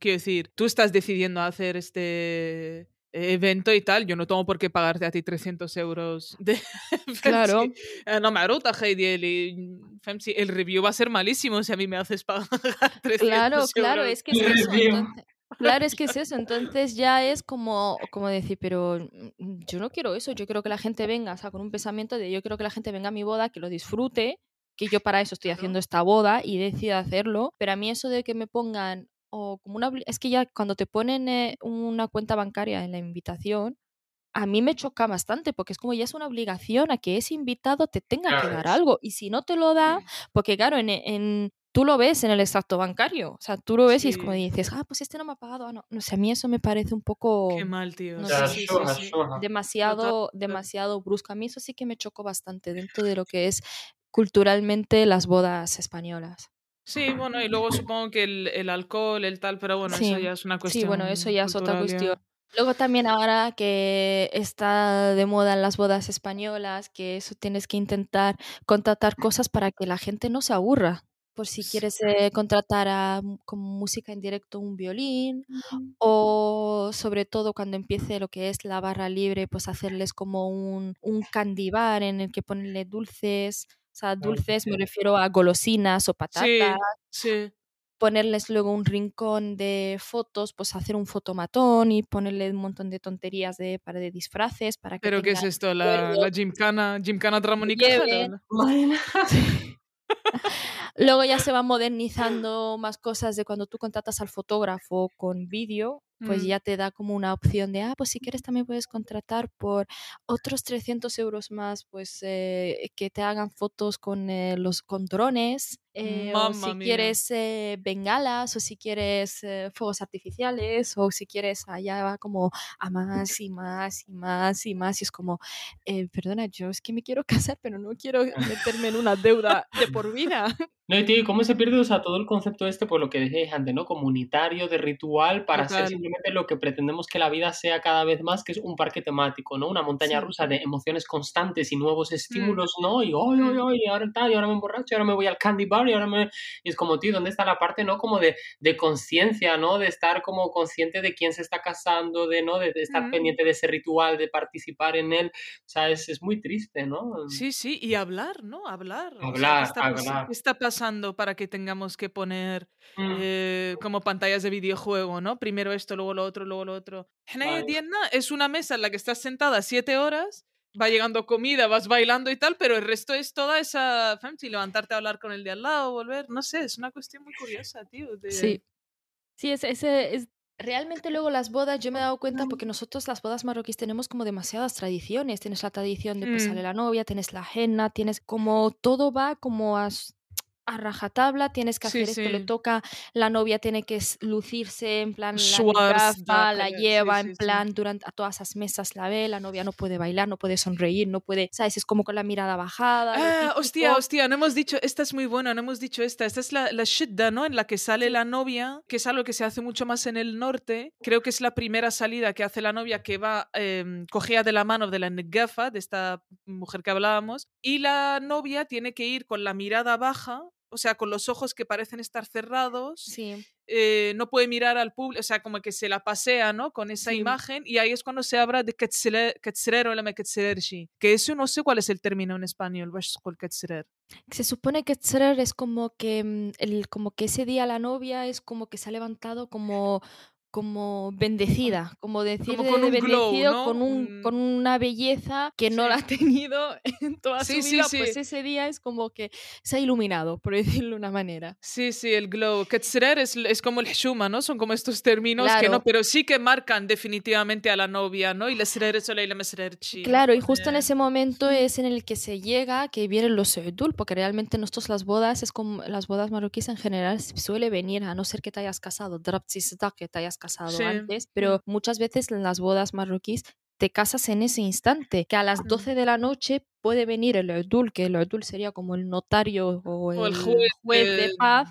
quiero decir, tú estás decidiendo hacer este evento y tal, yo no tengo por qué pagarte a ti 300 euros de Claro. Eh, no me aruta, Heidi. Mm, el, review va a ser malísimo si a mí me haces pagar 300 euros. claro, claro, es que es eso, entonces claro, es que es eso. Entonces ya es como, como decir, pero mm, yo no quiero eso. Yo quiero que la gente venga, o sea, con un pensamiento de yo quiero que la gente venga a mi boda, que lo disfrute, que yo para eso estoy haciendo esta boda y decida hacerlo. Pero a mí eso de que me pongan, o como una, es que ya cuando te ponen eh, una cuenta bancaria en la invitación, a mí me choca bastante porque es como ya es una obligación a que ese invitado te tenga que dar algo y si no te lo da, porque claro, en, en- tú lo ves en el extracto bancario, o sea, tú lo ves y es como Sí. dices, ah, pues este no me ha pagado, ah, no, no sé, a mí eso me parece un poco Qué mal, tío. No sé, Sí, sí, sí, sí. demasiado, demasiado brusco. A mí eso sí que me chocó bastante dentro de lo que es culturalmente las bodas españolas. Sí, bueno, y luego supongo que el, el alcohol, el tal, pero bueno, eso ya es una cuestión. Sí, bueno, eso ya es otra cuestión. Luego también ahora que está de moda en las bodas españolas, que eso tienes que intentar contratar cosas para que la gente no se aburra. Por si quieres eh, contratar a, como música en directo un violín o sobre todo cuando empiece lo que es la barra libre, pues hacerles como un, un candy bar en el que ponerle dulces. O sea, dulces me refiero a golosinas o patatas. Sí, sí ponerles luego un rincón de fotos, pues hacer un fotomatón y ponerle un montón de tonterías de, para de disfraces para que ¿Pero qué es esto? ¿La, la gymkhana, gymkhana Luego ya se van modernizando más cosas de cuando tú contratas al fotógrafo con vídeo, pues mm. ya te da como una opción de, ah, pues si quieres también puedes contratar por otros 300 euros más, pues eh, que te hagan fotos con eh, los con drones, eh, o si quieres bengalas, o si quieres fuegos artificiales, o si quieres, allá va como a más y más y más y más, y es como, perdona, yo es que me quiero casar, pero no quiero meterme en una deuda de por vida. No, y tío, ¿cómo se pierde o sea, todo el concepto este, por lo que dije antes, ¿no? Comunitario, de ritual, para ser simplemente lo que pretendemos que la vida sea cada vez más, que es un parque temático, ¿no? Una montaña rusa de emociones constantes y nuevos mm. estímulos, ¿no? Y, hoy, hoy, hoy, ahora tal, y ahora me emborracho, y ahora me voy al candy bar, y ahora me... Y es como, tío, ¿dónde está la parte, ¿no? Como de, de conciencia, ¿no? De estar como consciente de quién se está casando, de, ¿no? De, estar mm. pendiente de ese ritual, de participar en él. O sea, es, es muy triste, ¿no? Sí, sí, y hablar, ¿no? Hablar. Hablar, hablar. ¿Qué está pasando? Para que tengamos que poner mm. eh, como pantallas de videojuego, ¿no? Primero esto, luego lo otro, luego lo otro. es una mesa en la que estás sentada siete horas, va llegando comida, vas bailando y tal, pero el resto es toda esa fancy, levantarte a hablar con el de al lado, volver, no sé, es una cuestión muy curiosa, tío. Sí. Sí, es, ese es, Realmente luego las bodas, yo me he dado cuenta porque nosotros las bodas marroquíes tenemos como demasiadas tradiciones. Tienes la tradición de que sale mm. la novia, tienes la henna, tienes como todo va como a a rajatabla, tienes que hacer esto, le toca, la novia tiene que lucirse en plan, la la lleva en plan, durante a todas esas mesas la ve, la novia no puede bailar, no puede sonreír, no puede, ¿sabes? Es como con la mirada bajada. Ah, hostia, hostia, no hemos dicho, esta es muy buena, no hemos dicho esta, esta es la, la shidda, ¿no? En la que sale la novia, que es algo que se hace mucho más en el norte, creo que es la primera salida que hace la novia que va eh, cogida de la mano de la negafa, de esta mujer que hablábamos, y la novia tiene que ir con la mirada baja o sea, con los ojos que parecen estar cerrados. Sí. Eh, no puede mirar al público, o sea, como que se la pasea, ¿no? Con esa imagen y ahí es cuando se habla de Ketzerer o la que eso no sé cuál es el término en español, Se supone que Ketzerer es como que, mm, el, como que ese día la novia es como que se ha levantado como como bendecida, como decir con un bendecido con, un, con una belleza que no la ha tenido en toda su vida, pues ese día es como que se ha iluminado, por decirlo de una manera. Sí, sí, el glow. Ketzrer es, es como el shuma, ¿no? Son como estos términos que no, pero sí que marcan definitivamente a la novia, ¿no? Y la Claro, y justo en ese momento es en el que se llega que vienen los sedul, porque realmente nosotros las bodas, es como las bodas marroquíes en general, suele venir, a no ser que te hayas casado, que te hayas casado antes, pero muchas veces en las bodas marroquíes te casas en ese instante, que a las 12 de la noche puede venir el Eudul, que el Eudul sería como el notario o el, juez, de, paz,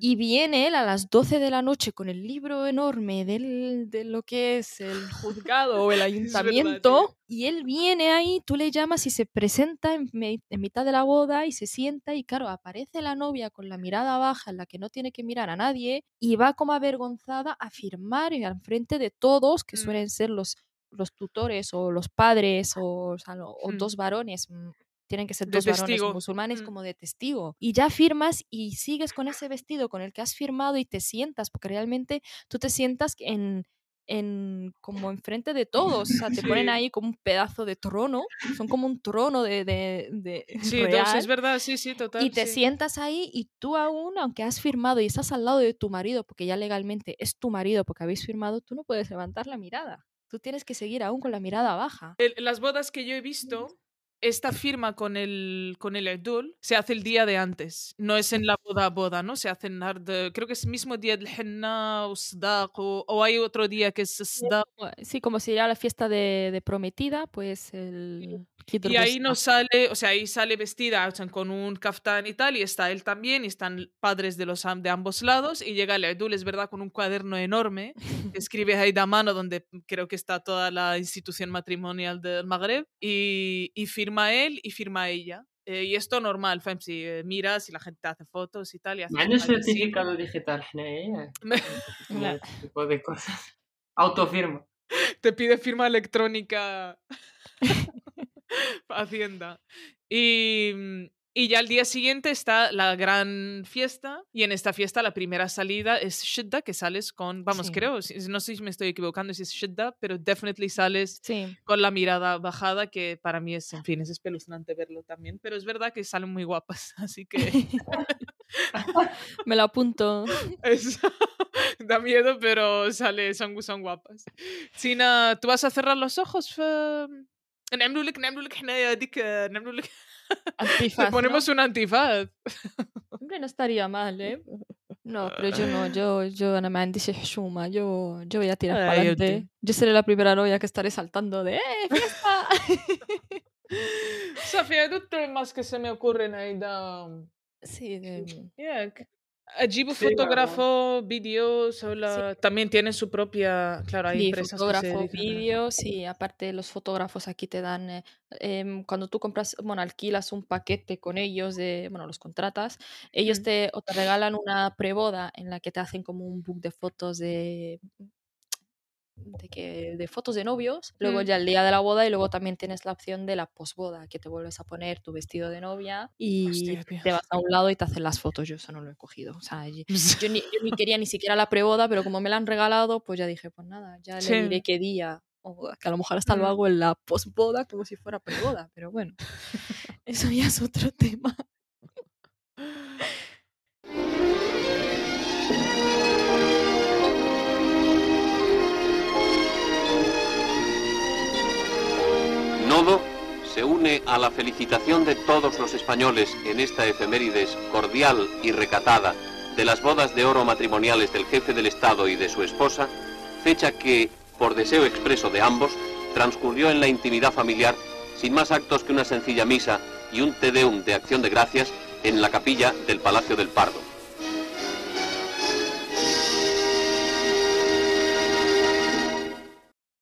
y viene él a las 12 de la noche con el libro enorme del, de lo que es el juzgado o el ayuntamiento, y él viene ahí, tú le llamas y se presenta en, en, mitad de la boda y se sienta y claro, aparece la novia con la mirada baja en la que no tiene que mirar a nadie y va como avergonzada a firmar en frente de todos, que mm. suelen ser los los tutores o los padres o, mm. dos varones, mm, tienen que ser dos varones musulmanes mm. como de testigo. Y ya firmas y sigues con ese vestido con el que has firmado y te sientas, porque realmente tú te sientas en, en como enfrente de todos, o sea, te ponen ahí como un pedazo de trono, son como un trono de... de, sí, es verdad, sí, sí, total. Y te sientas ahí y tú aún, aunque has firmado y estás al lado de tu marido, porque ya legalmente es tu marido porque habéis firmado, tú no puedes levantar la mirada. Tú tienes que seguir aún con la mirada baja. las bodas que yo he visto, esta firma con el, con el Edul se hace el día de antes, no es en la boda boda, ¿no? Se hace en creo que es el mismo día del henna o Sdaq, o, hay otro día que es Sdaq. Sí, como si era la fiesta de, de prometida, pues el... Y ahí no sale, o sea, ahí sale vestida con un kaftán y tal, y está él también, y están padres de, los, de ambos lados, y llega el Edul, es verdad, con un cuaderno enorme, que escribe ahí de mano, donde creo que está toda la institución matrimonial del Magreb, y, y firma él y firma ella. Eh, y esto normal, fem, si eh, miras y la gente hace fotos y tal. Y hace un certificado digital, tipo de cosas. Autofirma. Te pide firma electrónica Hacienda. Y, mm, y ya al día siguiente está la gran fiesta y en esta fiesta la primera salida es Shidda, que sales con, vamos, creo, no sé si me estoy equivocando si es Shidda, pero definitely sales con la mirada bajada, que para mí es, en fin, es espeluznante verlo también, pero es verdad que salen muy guapas, así que... me lo apunto. da miedo, pero sale, son, son guapas. Sina, ¿tú vas a cerrar los ojos? Antifaz. ponemos un antifaz. Hombre, no estaría mal, ¿eh? No, pero yo no, yo, yo no me andice Shuma, yo, yo voy a tirar para adelante. Yo seré la primera novia que estaré saltando de ¡Eh, fiesta! Sofía, ¿tú temas que se me ocurren ahí da... Sí, de... Yeah, Ajibu fotógrafo, vídeos, también tiene su propia, claro, hay sí, empresas fotógrafo, vídeos, sí, aparte los fotógrafos aquí te dan, eh, em, cuando tú compras, bueno, alquilas un paquete con ellos, de, bueno, los contratas, ellos te, o te regalan una preboda en la que te hacen como un book de fotos de de, que, de fotos de novios, luego mm. ya el día de la boda y luego también tienes la opción de la posboda, que te vuelves a poner tu vestido de novia y te vas a un lado y te hacen las fotos. Yo eso no lo he cogido. O sea, yo, ni, quería ni siquiera la preboda, pero como me la han regalado, pues ya dije, pues nada, ya le diré qué día. O que a lo mejor hasta lo mm. hago en la posboda como si fuera preboda, pero bueno, eso ya es otro tema. Se une a la felicitación de todos los españoles en esta efemérides cordial y recatada de las bodas de oro matrimoniales del jefe del Estado y de su esposa, fecha que, por deseo expreso de ambos, transcurrió en la intimidad familiar sin más actos que una sencilla misa y un te deum de acción de gracias en la capilla del Palacio del Pardo.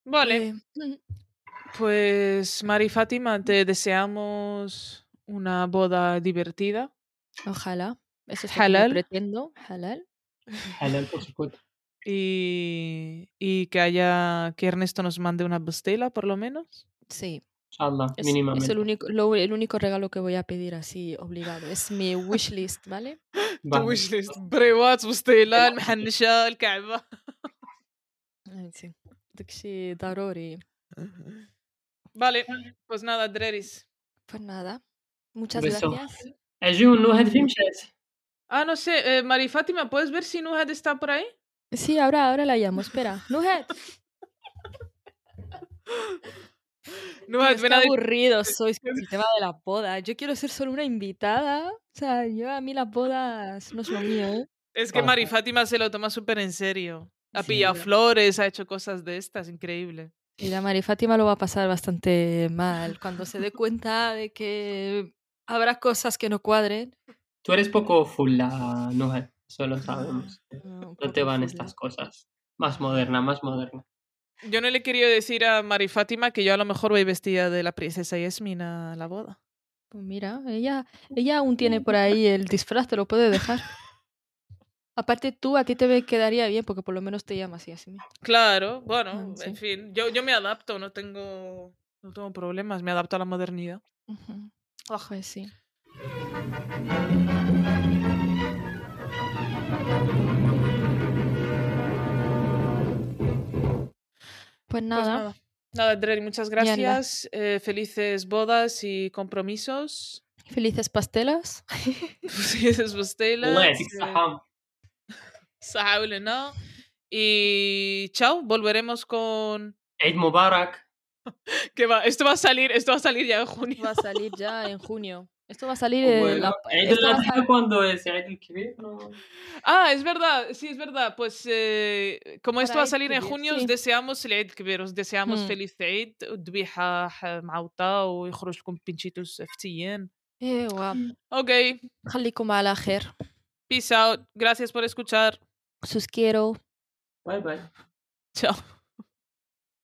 Vale. Eh, pues Mari Fátima, te deseamos una boda divertida. Ojalá. Eso es lo que pretendo. Halal. Halal, por supuesto. Y, y, que haya que Ernesto nos mande una bustela, por lo menos. Sí. es, mínimamente. Es el único, el único regalo que voy a pedir así obligado. Es mi wishlist, ¿vale? Tu wishlist. بريوات بستيلة المحنشة الكعبة. Sí. داك شي ضروري. Vale, pues nada, Dreris. Pues nada. Muchas gracias. Ah, no sé, eh, Mari Fátima, ¿puedes ver si Nuhed está por ahí? Sí, ahora, ahora la llamo, espera. Nuhed. Nuhed, ven aburrido sois con el tema de la boda. Yo quiero ser solo una invitada. O sea, yo a mí las bodas no son lo mío, ¿eh? Es que Mari Fátima se lo toma súper en serio. Ha pillado flores, ha hecho cosas de estas, increíble. Y la Mari Fátima lo va a pasar bastante mal cuando se dé cuenta de que habrá cosas que no cuadren. Tú eres poco full no, eso lo sabemos. No, te van estas cosas. Más moderna, más moderna. Yo no le quería decir a Mari Fátima que yo a lo mejor voy vestida de la princesa Yasmin a la boda. Pues mira, ella, ella aún tiene por ahí el disfraz, te lo puede dejar. Aparte tú, a ti te quedaría bien porque por lo menos te llamas así. Claro, bueno, ah, en fin, yo, yo me adapto, no tengo, no tengo problemas, me adapto a la modernidad. Ojo, sí. Pues, pues nada. nada, Dre, muchas gracias. Eh, felices bodas y compromisos. Felices pastelas. felices pastelas. ¿no? Y chao, volveremos con... Eid Mubarak. que va, esto va a salir, esto va a salir ya en junio. Va a salir ya en junio. Esto va a salir en la, cuando es no. Ah, es verdad, sí, es verdad. Pues eh, como esto va a salir en junio, os deseamos el Eid os deseamos mm. feliz Eid, ذبيحة معوطة ويخرج pinchitos فتيين. ايوا. Ok. خليكم على خير. Peace out. Gracias por escuchar. Sus quiero. Bye bye. Chao.